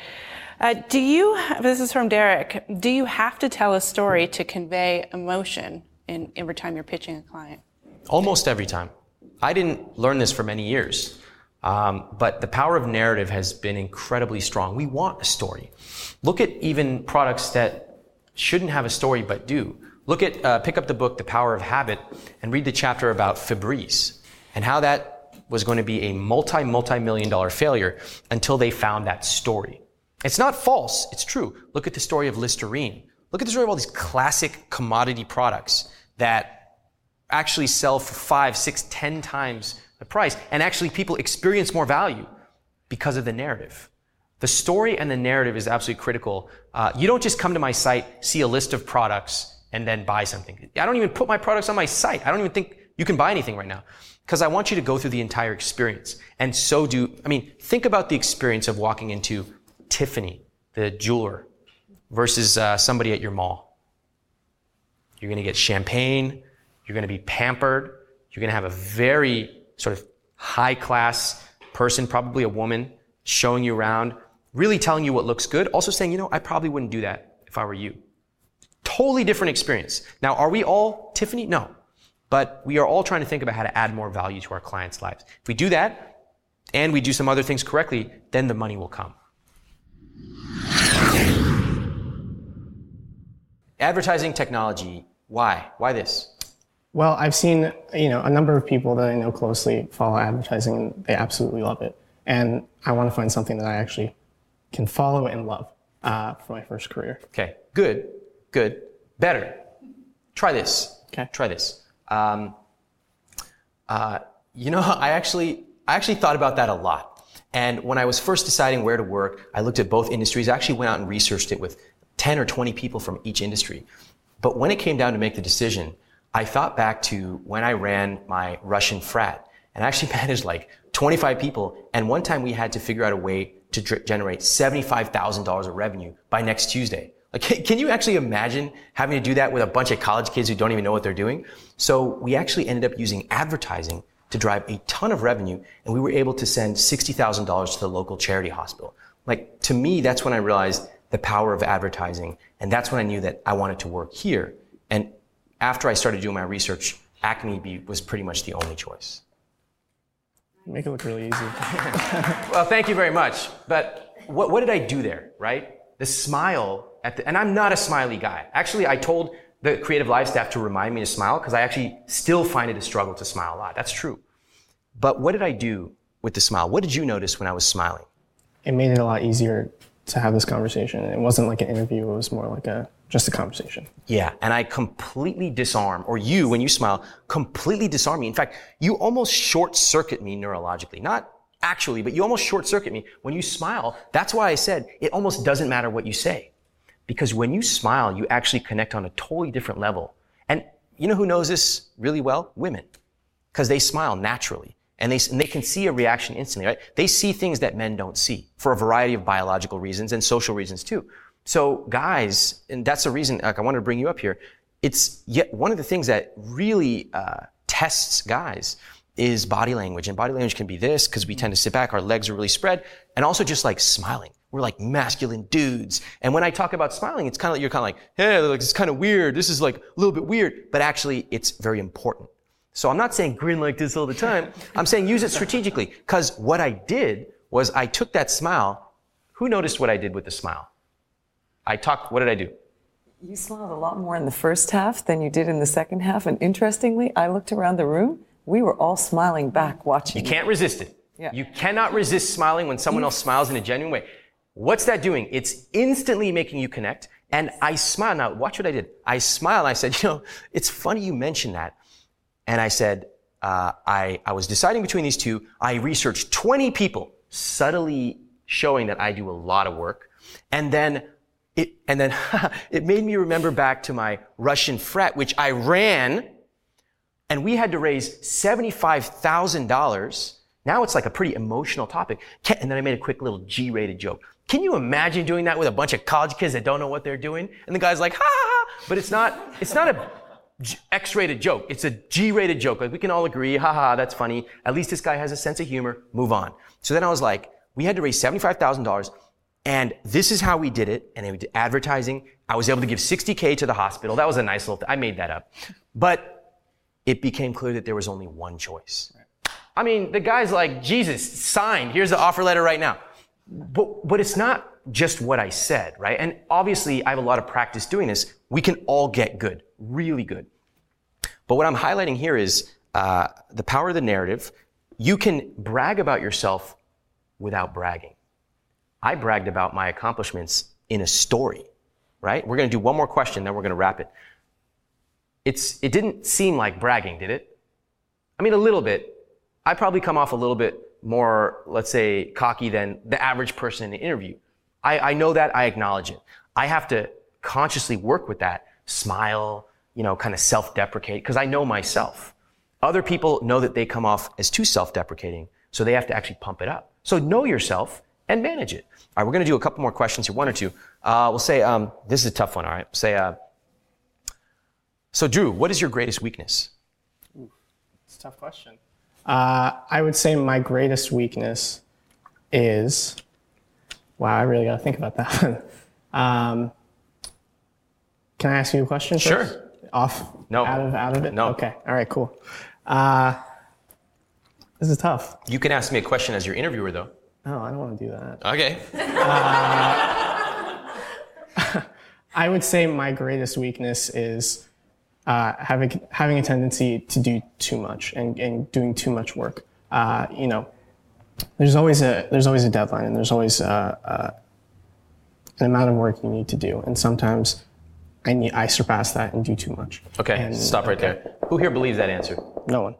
Uh, do you, this is from Derek, do you have to tell a story to convey emotion in every time you're pitching a client? Almost every time. I didn't learn this for many years, um, but the power of narrative has been incredibly strong. We want a story. Look at even products that shouldn't have a story but do. Look at, uh, pick up the book, The Power of Habit, and read the chapter about Febreze and how that was going to be a multi, multi million dollar failure until they found that story. It's not false, it's true. Look at the story of Listerine. Look at the story of all these classic commodity products that actually sell for five, six, ten times the price, and actually people experience more value because of the narrative. The story and the narrative is absolutely critical. Uh, you don't just come to my site, see a list of products, and then buy something. I don't even put my products on my site. I don't even think you can buy anything right now. Because I want you to go through the entire experience. And so do, I mean, think about the experience of walking into Tiffany, the jeweler, versus uh, somebody at your mall. You're going to get champagne. You're going to be pampered. You're going to have a very sort of high class person, probably a woman, showing you around, really telling you what looks good. Also saying, you know, I probably wouldn't do that if I were you. Totally different experience. Now, are we all Tiffany? No. But we are all trying to think about how to add more value to our clients' lives. If we do that, and we do some other things correctly, then the money will come. Advertising technology. Why? Why this? Well, I've seen you know a number of people that I know closely follow advertising, and they absolutely love it. And I want to find something that I actually can follow and love uh, for my first career. Okay, good, good, better. Try this. Okay, try this. Um, uh, you know, *laughs* I actually I actually thought about that a lot. And when I was first deciding where to work, I looked at both industries. I actually went out and researched it with 10 or 20 people from each industry. But when it came down to make the decision, I thought back to when I ran my Russian frat and I actually *laughs* managed like 25 people. And one time we had to figure out a way to generate $75,000 of revenue by next Tuesday. Like, *laughs* can you actually imagine having to do that with a bunch of college kids who don't even know what they're doing? So we actually ended up using advertising to drive a ton of revenue, and we were able to send $60,000 to the local charity hospital. Like, to me, that's when I realized the power of advertising, and that's when I knew that I wanted to work here. And after I started doing my research, Acme was pretty much the only choice. Make it look really easy. *laughs* well, thank you very much. But what, what did I do there, right? The smile at the, and I'm not a smiley guy. Actually, I told the CreativeLive staff to remind me to smile because I actually still find it a struggle to smile a lot. That's true. But what did I do with the smile? What did you notice when I was smiling? It made it a lot easier to have this conversation. It wasn't like an interview, it was more like a just a conversation. Yeah, and I completely disarm, or you, when you smile, completely disarm me. In fact, you almost short circuit me neurologically. Not actually, but you almost short circuit me. When you smile, that's why I said it almost doesn't matter what you say. Because when you smile, you actually connect on a totally different level. And you know who knows this really well? Women. Because they smile naturally. And they, and they can see a reaction instantly, right? They see things that men don't see for a variety of biological reasons and social reasons too. So guys, and that's the reason like, I wanted to bring you up here. It's yet one of the things that really uh, tests guys is body language. And body language can be this because we tend to sit back, our legs are really spread, and also just like smiling. We're like masculine dudes. And when I talk about smiling, it's kind of like, you're kind of like, hey, like, it's kind of weird. This is like a little bit weird, but actually it's very important. So I'm not saying grin like this all the time. I'm saying use it strategically. Cause what I did was I took that smile. Who noticed what I did with the smile? I talked, what did I do? You smiled a lot more in the first half than you did in the second half. And interestingly, I looked around the room. We were all smiling back watching. You can't resist it. Yeah. You cannot resist smiling when someone else smiles in a genuine way. What's that doing? It's instantly making you connect. And I smile. Now, watch what I did. I smiled I said, you know, it's funny you mentioned that. And I said, uh, I, I was deciding between these two. I researched 20 people, subtly showing that I do a lot of work. And then it, and then *laughs* it made me remember back to my Russian frat, which I ran, and we had to raise $75,000. Now it's like a pretty emotional topic. And then I made a quick little G-rated joke. Can you imagine doing that with a bunch of college kids that don't know what they're doing? And the guy's like, ha ha ha. But it's not, it's not a G- X-rated joke. It's a G-rated joke. Like we can all agree, ha ha, that's funny. At least this guy has a sense of humor. Move on. So then I was like, we had to raise $75,000 and this is how we did it. And we did advertising. I was able to give 60K to the hospital. That was a nice little thing. I made that up. But it became clear that there was only one choice. I mean, the guy's like, Jesus, signed. Here's the offer letter right now. But, but it's not just what I said, right? And obviously, I have a lot of practice doing this. We can all get good, really good. But what I'm highlighting here is uh, the power of the narrative. You can brag about yourself without bragging. I bragged about my accomplishments in a story, right? We're going to do one more question, then we're going to wrap it. It's, it didn't seem like bragging, did it? I mean, a little bit. I probably come off a little bit more, let's say, cocky than the average person in the interview. I, I know that. I acknowledge it. I have to consciously work with that, smile, you know, kind of self-deprecate, because I know myself. Other people know that they come off as too self-deprecating, so they have to actually pump it up. So know yourself and manage it. All right, we're going to do a couple more questions here, one or two. Uh, we'll say, um, this is a tough one, all right? Say, uh, so Drew, what is your greatest weakness? It's a tough question. Uh, I would say my greatest weakness is. Wow, I really got to think about that *laughs* one. Um, can I ask you a question? Sure. Off. No. Out of out of it. No. Okay. All right. Cool. Uh, this is tough. You can ask me a question as your interviewer, though. Oh, I don't want to do that. Okay. *laughs* I would say my greatest weakness is uh, having having a tendency to do too much and, and doing too much work. Uh, you know, there's always a there's always a deadline and there's always uh, uh, an amount of work you need to do, and sometimes I need I surpass that and do too much. Okay, And- stop right there. Who here believes that answer? No one.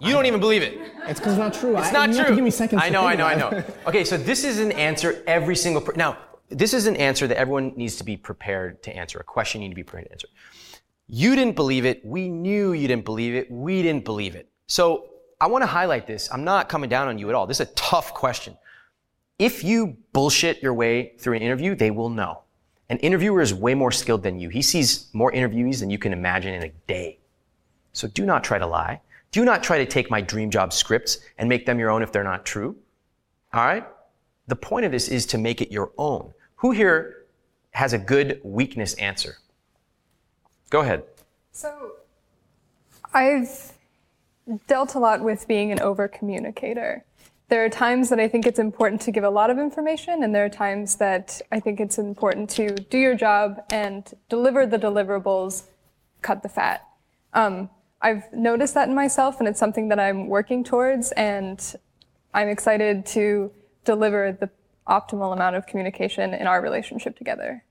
You don't even believe it. It's because it's not true. It's I- not true. Give me seconds. I know, I know, I know. Okay, so this is an answer every single per- now. This is an answer that everyone needs to be prepared to answer. A question you need to be prepared to answer. You didn't believe it. We knew you didn't believe it. We didn't believe it. So I want to highlight this. I'm not coming down on you at all. This is a tough question. If you bullshit your way through an interview, they will know. An interviewer is way more skilled than you. He sees more interviewees than you can imagine in a day. So do not try to lie. Do not try to take my dream job scripts and make them your own if they're not true. All right? The point of this is to make it your own. Who here has a good weakness answer? Go ahead. So I've dealt a lot with being an over communicator. There are times that I think it's important to give a lot of information, and there are times that I think it's important to do your job and deliver the deliverables, cut the fat. Um, I've noticed that in myself, and it's something that I'm working towards, and I'm excited to deliver the optimal amount of communication in our relationship together.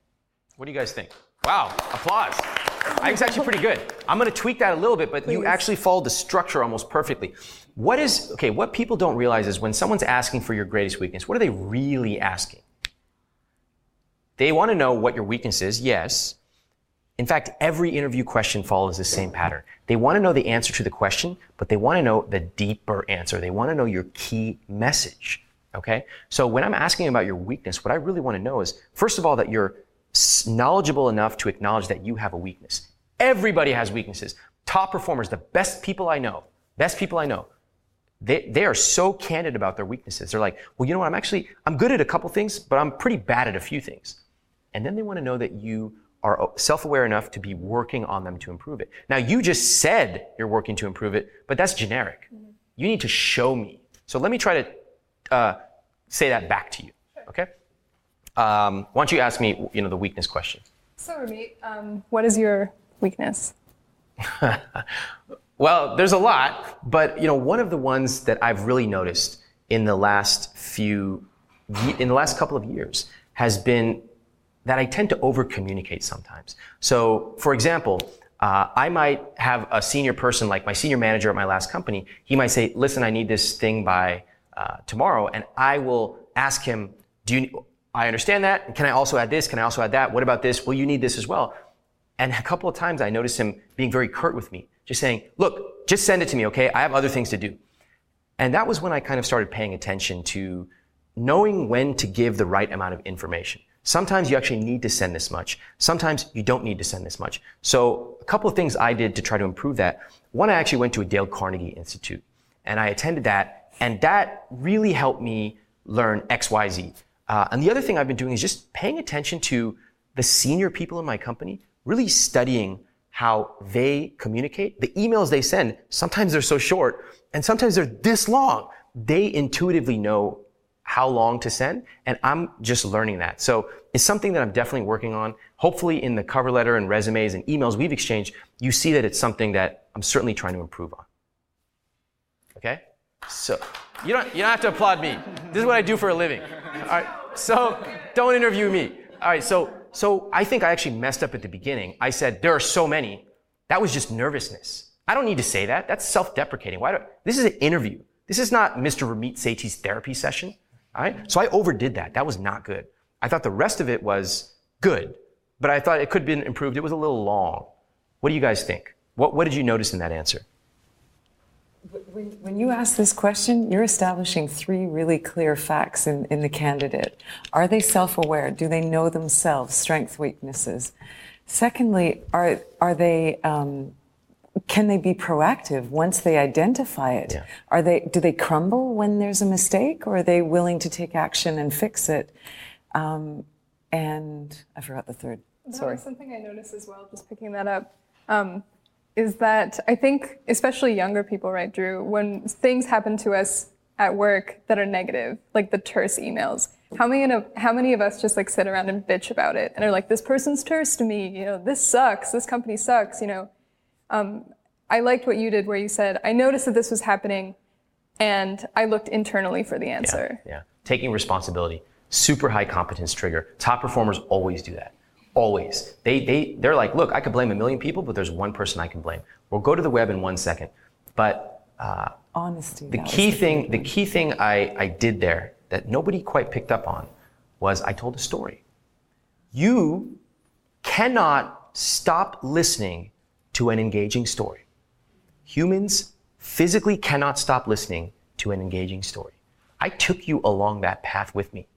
What do you guys think? Wow, applause. I think it's actually pretty good. I'm going to tweak that a little bit, but you actually followed the structure almost perfectly. What is, okay, what people don't realize is when someone's asking for your greatest weakness, what are they really asking? They want to know what your weakness is, yes. In fact, every interview question follows the same pattern. They want to know the answer to the question, but they want to know the deeper answer. They want to know your key message. Okay? So when I'm asking about your weakness, what I really want to know is, first of all, that you're knowledgeable enough to acknowledge that you have a weakness. Everybody has weaknesses. Top performers, the best people I know, best people I know, they, they are so candid about their weaknesses. They're like, well, you know what? I'm actually, I'm good at a couple things, but I'm pretty bad at a few things. And then they want to know that you are self-aware enough to be working on them to improve it. Now, you just said you're working to improve it, but that's generic. You need to show me. So let me try to uh, say that back to you. Okay? Um, why don't you ask me, you know, the weakness question? So, Ramit, um, what is your weakness? *laughs* Well, there's a lot, but you know, one of the ones that I've really noticed in the last few, in the last couple of years, has been that I tend to over communicate sometimes. So, for example, uh, I might have a senior person, like my senior manager at my last company. He might say, "Listen, I need this thing by uh, tomorrow," and I will ask him, "Do you? I understand that. Can I also add this? Can I also add that? What about this? Well, you need this as well." And a couple of times I noticed him being very curt with me, just saying, look, just send it to me, okay? I have other things to do. And that was when I kind of started paying attention to knowing when to give the right amount of information. Sometimes you actually need to send this much. Sometimes you don't need to send this much. So a couple of things I did to try to improve that. One, I actually went to a Dale Carnegie Institute and I attended that and that really helped me learn X, Y, Z. Uh, and the other thing I've been doing is just paying attention to the senior people in my company, really studying how they communicate. The emails they send, sometimes they're so short and sometimes they're this long. They intuitively know how long to send and I'm just learning that. So it's something that I'm definitely working on. Hopefully in the cover letter and resumes and emails we've exchanged, you see that it's something that I'm certainly trying to improve on. Okay? So you don't you don't have to applaud me. This is what I do for a living. All right. So don't interview me. All right. So so I think I actually messed up at the beginning. I said there are so many. That was just nervousness. I don't need to say that. That's self-deprecating. Why do this is an interview. This is not Mr. Ramit Sethi's therapy session. Right. So I overdid that. That was not good. I thought the rest of it was good, but I thought it could have been improved. It was a little long. What do you guys think? What, what did you notice in that answer? When, when you ask this question, you're establishing three really clear facts in, in the candidate. Are they self aware? Do they know themselves, strengths, weaknesses? Secondly, are, are they, um, can they be proactive once they identify it? Are they, do they crumble when there's a mistake or are they willing to take action and fix it? Um, and I forgot the third. That Sorry. was something I noticed as well, just picking that up, um, is that I think, especially younger people, right, Drew, when things happen to us at work that are negative, like the terse emails, how many of how many of us just like sit around and bitch about it and are like, this person's terse to me, you know, this sucks, this company sucks, you know. Um, I liked what you did where you said, I noticed that this was happening and I looked internally for the answer. Yeah. Taking responsibility. Super high competence trigger. Top performers always do that. Always. They, they, they're like, look, I could blame a million people, but there's one person I can blame. We'll go to the web in one second. But uh, Honesty. the key the thing, the key thing I, I did there that nobody quite picked up on was I told a story. You cannot stop listening to an engaging story. Humans physically cannot stop listening to an engaging story. I took you along that path with me.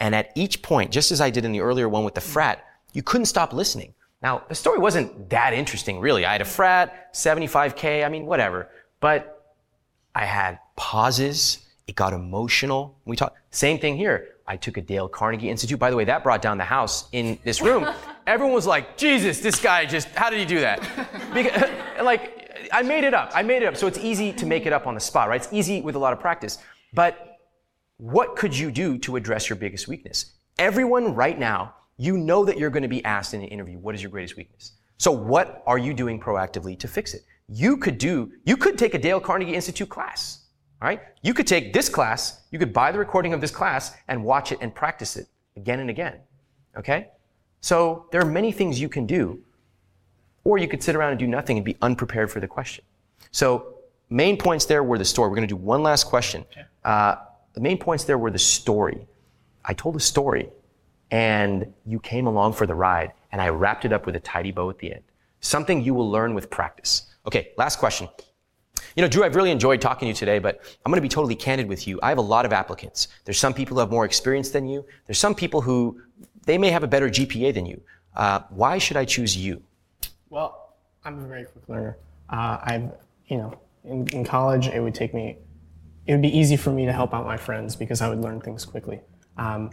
And at each point, just as I did in the earlier one with the frat, you couldn't stop listening. Now, the story wasn't that interesting, really. I had a frat, 75K, I mean, whatever. But I had pauses. It got emotional. We talked, same thing here. I took a Dale Carnegie Institute. By the way, that brought down the house in this room. *laughs* Everyone was like, Jesus, this guy just, how did he do that? *laughs* Because, *laughs* like, I made it up. I made it up. So it's easy to make it up on the spot, right? It's easy with a lot of practice. But what could you do to address your biggest weakness? Everyone right now, you know that you're going to be asked in an interview, what is your greatest weakness? So what are you doing proactively to fix it? You could do, you could take a Dale Carnegie Institute class. All right? You could take this class, you could buy the recording of this class and watch it and practice it again and again. Okay? So there are many things you can do. Or you could sit around and do nothing and be unprepared for the question. So main points there were the story. We're going to do one last question. Uh, the main points there were the story. I told a story and you came along for the ride and I wrapped it up with a tidy bow at the end. Something you will learn with practice. Okay, last question. You know, Drew, I've really enjoyed talking to you today, but I'm going to be totally candid with you. I have a lot of applicants. There's some people who have more experience than you. There's some people who they may have a better GPA than you. Uh, why should I choose you? Well, I'm a very quick learner. Uh, I've, you know, in, in college, it would take me, it would be easy for me to help out my friends because I would learn things quickly. Um,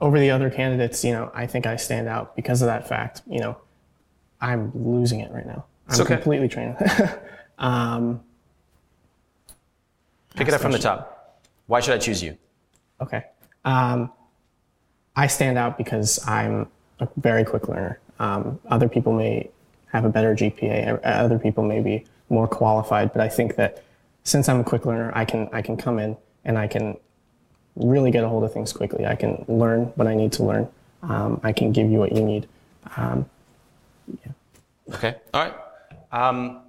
over the other candidates, you know, I think I stand out because of that fact. You know, I'm losing it right now. I'm okay. completely trained. *laughs* um, Pick it up from the top. Why should I choose you? Okay. Um, I stand out because I'm a very quick learner. Um, other people may have a better GPA. Other people may be more qualified, but I think that since I'm a quick learner, I can I can come in and I can really get a hold of things quickly. I can learn what I need to learn. Um, I can give you what you need. Um, Okay. All right. Um,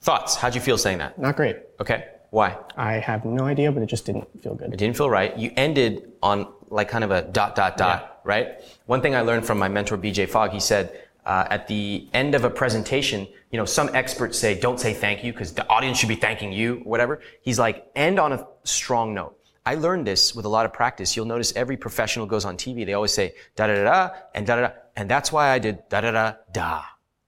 thoughts? How'd you feel saying that? not great. Okay. Why? I have no idea, but it just didn't feel good. It didn't feel right. You ended on like kind of a dot, dot, dot, right? One thing I learned from my mentor, BJ Fogg, he said, uh, at the end of a presentation, you know, some experts say, don't say thank you because the audience should be thanking you, whatever. He's like, end on a strong note. I learned this with a lot of practice. You'll notice every professional goes on TV. They always say da da da da and da da da. And that's why I did da da da da.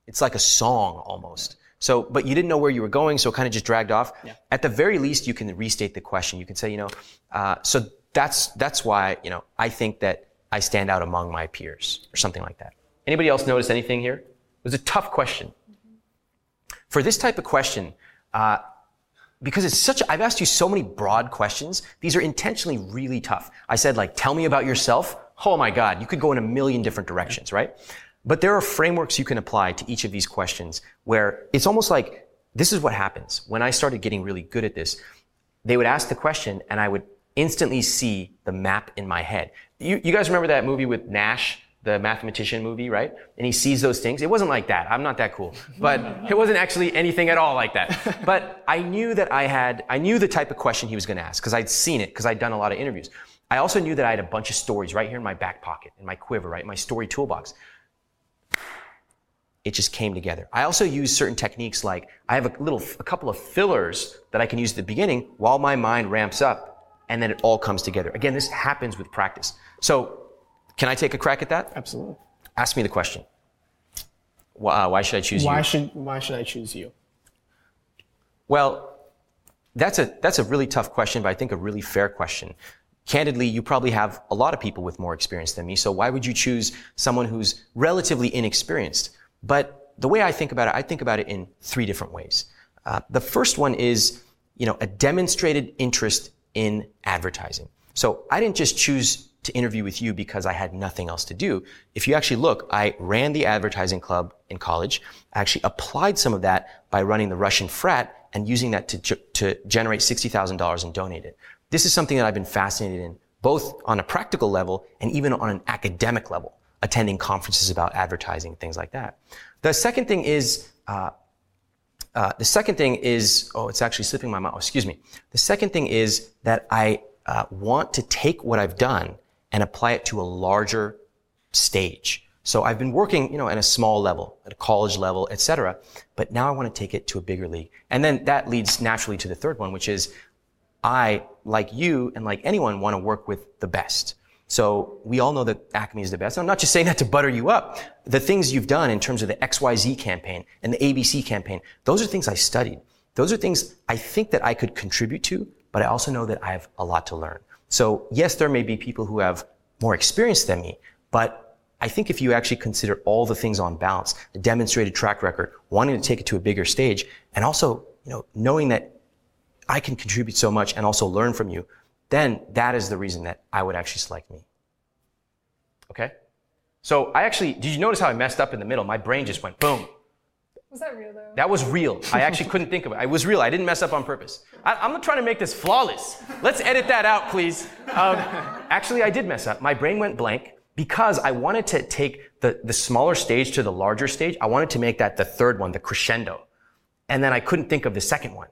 It's like a song almost. So, but you didn't know where you were going, so it kind of just dragged off. At the very least, you can restate the question. You can say, you know, uh, so that's that's why you know I think that I stand out among my peers or something like that. Anybody else notice anything here? It was a tough question. For this type of question, uh, because it's such, I've asked you so many broad questions. These are intentionally really tough. I said like, tell me about yourself. Oh my God, you could go in a million different directions, right? But there are frameworks you can apply to each of these questions where it's almost like this is what happens. When I started getting really good at this, they would ask the question and I would instantly see the map in my head. You, you guys remember that movie with Nash, the mathematician movie, right? And he sees those things. It wasn't like that. I'm not that cool. But *laughs* it wasn't actually anything at all like that. But I knew that I had, I knew the type of question he was going to ask because I'd seen it because I'd done a lot of interviews. I also knew that I had a bunch of stories right here in my back pocket, in my quiver, right? My story toolbox it just came together. I also use certain techniques like I have a little, a couple of fillers that I can use at the beginning while my mind ramps up and then it all comes together. Again, this happens with practice. So can I take a crack at that? Absolutely. Ask me the question. Why, uh, why should I choose why you? should why should I choose you? Well, that's a that's a really tough question, but I think a really fair question. Candidly, you probably have a lot of people with more experience than me, so why would you choose someone who's relatively inexperienced? But the way I think about it, I think about it in three different ways. Uh, the first one is, you know, a demonstrated interest in advertising. So I didn't just choose to interview with you because I had nothing else to do. If you actually look, I ran the advertising club in college. I actually applied some of that by running the Russian frat and using that to, to generate $60,000 and donate it. This is something that I've been fascinated in, both on a practical level and even on an academic level, attending conferences about advertising, things like that. The second thing is, uh, uh, the second thing is, oh, it's actually slipping my mouth. Excuse me. The second thing is that I uh, want to take what I've done and apply it to a larger stage. So I've been working, you know, at a small level, at a college level, et cetera, but now I want to take it to a bigger league. And then that leads naturally to the third one, which is I, like you and like anyone, want to work with the best. So we all know that Acme is the best. I'm not just saying that to butter you up. The things you've done in terms of the XYZ campaign and the ABC campaign, those are things I studied. Those are things I think that I could contribute to, but I also know that I have a lot to learn. So yes, there may be people who have more experience than me, but I think if you actually consider all the things on balance, the demonstrated track record, wanting to take it to a bigger stage, and also, you know, knowing that I can contribute so much and also learn from you, then that is the reason that I would actually select me. Okay? So I actually, did you notice how I messed up in the middle? My brain just went boom. Was that real though? That was real. I actually couldn't think of it. It was real. I didn't mess up on purpose. I, am not trying to make this flawless. Let's edit that out, please. Um, actually, I did mess up. My brain went blank because I wanted to take the, the smaller stage to the larger stage. I wanted to make that the third one, the crescendo. And then I couldn't think of the second one.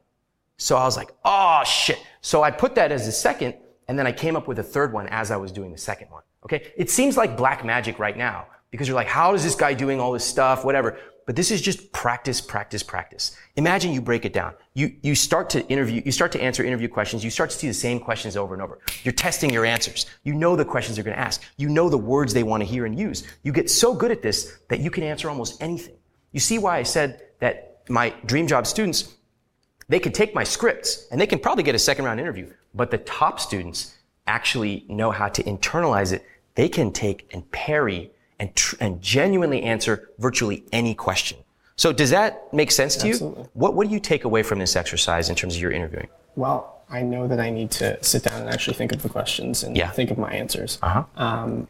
So I was like, oh shit. So I put that as the second, and then I came up with a third one as I was doing the second one. Okay? It seems like black magic right now because you're like, how is this guy doing all this stuff? Whatever. But this is just practice, practice, practice. Imagine you break it down. You, you start to interview, you start to answer interview questions. You start to see the same questions over and over. You're testing your answers. You know the questions they're going to ask. You know the words they want to hear and use. You get so good at this that you can answer almost anything. You see why I said that my dream job students, they could take my scripts and they can probably get a second round interview. But the top students actually know how to internalize it. They can take and parry and, tr- and genuinely answer virtually any question. So does that make sense to Absolutely. you? What, what do you take away from this exercise in terms of your interviewing? Well, I know that I need to sit down and actually think of the questions and Yeah. think of my answers. Uh-huh. Um,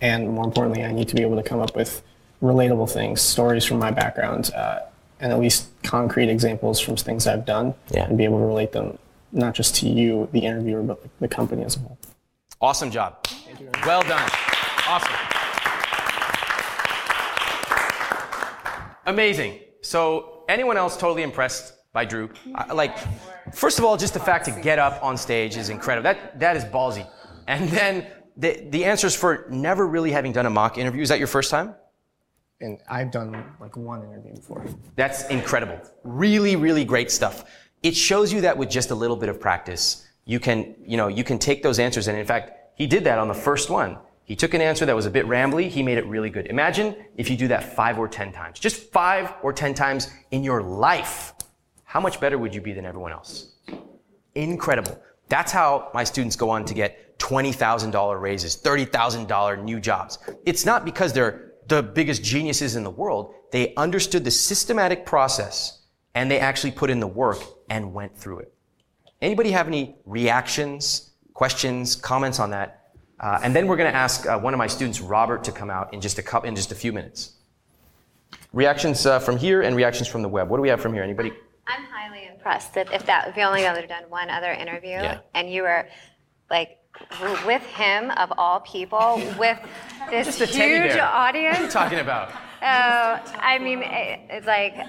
and more importantly, I need to be able to come up with relatable things, stories from my background, uh, and at least concrete examples from things I've done, Yeah. and be able to relate them not just to you, the interviewer, but the company as a whole. Awesome job. Well done. Awesome. Amazing. So, anyone else totally impressed by Drew? I- Like, first of all, just the fact to get up on stage is incredible. That that is ballsy. And then the the answers for never really having done a mock interview. Is that your first time? And I've done like one interview before. That's incredible. Really, really great stuff. It shows you that with just a little bit of practice, you can, you know, you can take those answers. And in fact, he did that on the first one. He took an answer that was a bit rambly. He made it really good. Imagine if you do that five or 10 times, just five or 10 times in your life. How much better would you be than everyone else? Incredible. That's how my students go on to get $20,000 raises, $30,000 new jobs. It's not because they're the biggest geniuses in the world. They understood the systematic process and they actually put in the work and went through it. Anybody have any reactions, questions, comments on that? Uh, and then we're going to ask uh, one of my students, Robert, to come out in just a couple, in just a few minutes. Reactions uh, from here and reactions from the web. What do we have from here? Anybody? I'm highly impressed that if that if you only ever done one other interview Yeah. and you were like with him of all people with this huge audience. What are you talking about? *laughs* Oh, I mean, it, it's like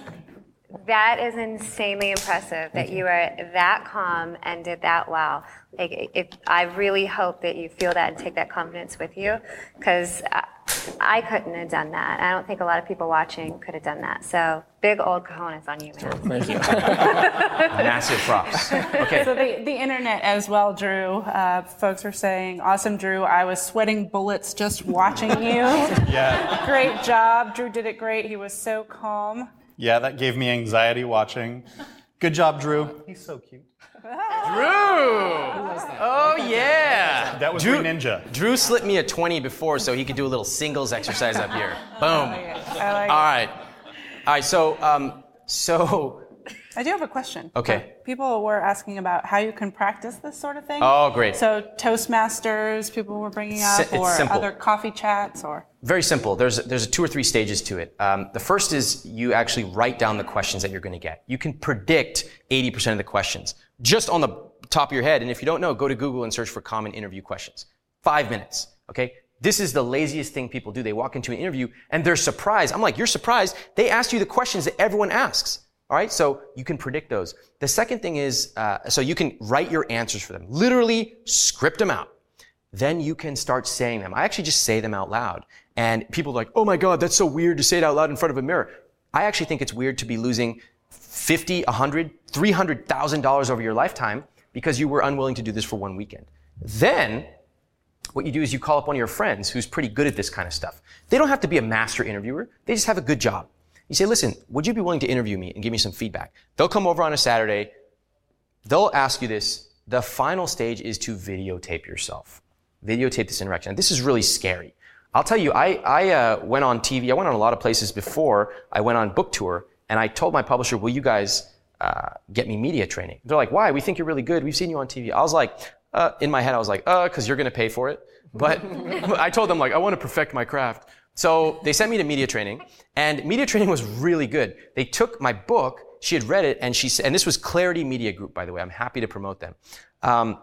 that is insanely impressive that you were that calm and did that well. Like, if I really hope that you feel that and take that confidence with you, because uh, I, I couldn't have done that. I don't think a lot of people watching could have done that. So big old cojones on you, man. Thank you. *laughs* Massive props. Okay. So the, the internet as well, Drew. Uh, folks were saying, awesome, Drew. I was sweating bullets just watching you. *laughs* Yeah. Great job. Drew did it great. He was so calm. Yeah, that gave me anxiety watching. Good job, Drew. He's so cute. Drew! Oh, yeah. That was Drew, my ninja. Drew slipped me a 20 before so he could do a little singles exercise up here. *laughs* Boom. I like All right. All right, so, um, so, I do have a question. Okay. People were asking about how you can practice this sort of thing. Oh, great. So Toastmasters, people were bringing up, it's or simple. other coffee chats, or very simple. There's, there's two or three stages to it. Um, the first is you actually write down the questions that you're going to get. You can predict 80% of the questions just on the top of your head. And if you don't know, go to Google and search for common interview questions. Five minutes. Okay. This is the laziest thing people do. They walk into an interview and they're surprised. I'm like, you're surprised. They asked you the questions that everyone asks. All right. So you can predict those. The second thing is, uh, so you can write your answers for them. Literally script them out then you can start saying them. I actually just say them out loud. And people are like, oh my God, that's so weird to say it out loud in front of a mirror. I actually think it's weird to be losing 50, 100, $300,000 over your lifetime because you were unwilling to do this for one weekend. Then what you do is you call up one of your friends who's pretty good at this kind of stuff. They don't have to be a master interviewer. They just have a good job. You say, listen, would you be willing to interview me and give me some feedback? They'll come over on a Saturday. They'll ask you this. The final stage is to videotape yourself. Videotape this interaction. This is really scary. I'll tell you, I, I uh, went on TV. I went on a lot of places before I went on book tour, and I told my publisher, "Will you guys uh, get me media training?" They're like, "Why? We think you're really good. We've seen you on TV." I was like, uh, in my head, I was like, "Uh, because you're going to pay for it." But *laughs* I told them like, I want to perfect my craft. So they sent me to media training, and media training was really good. They took my book. She had read it, and she said, and this was Clarity Media Group, by the way. I'm happy to promote them. Um,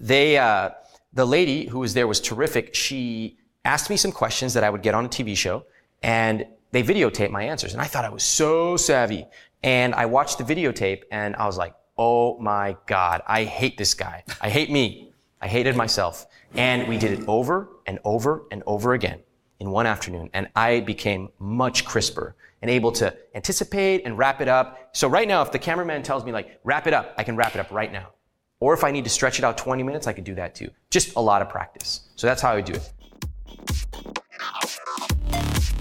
they, uh, the lady who was there was terrific. She asked me some questions that I would get on a TV show, and they videotaped my answers. And I thought I was so savvy. And I watched the videotape, and I was like, oh my God, I hate this guy. I hate me. I hated myself. And we did it over and over and over again in one afternoon. And I became much crisper and able to anticipate and wrap it up. So right now, if the cameraman tells me like, wrap it up, I can wrap it up right now. Or if I need to stretch it out 20 minutes, I could do that too. Just a lot of practice. So that's how I do it.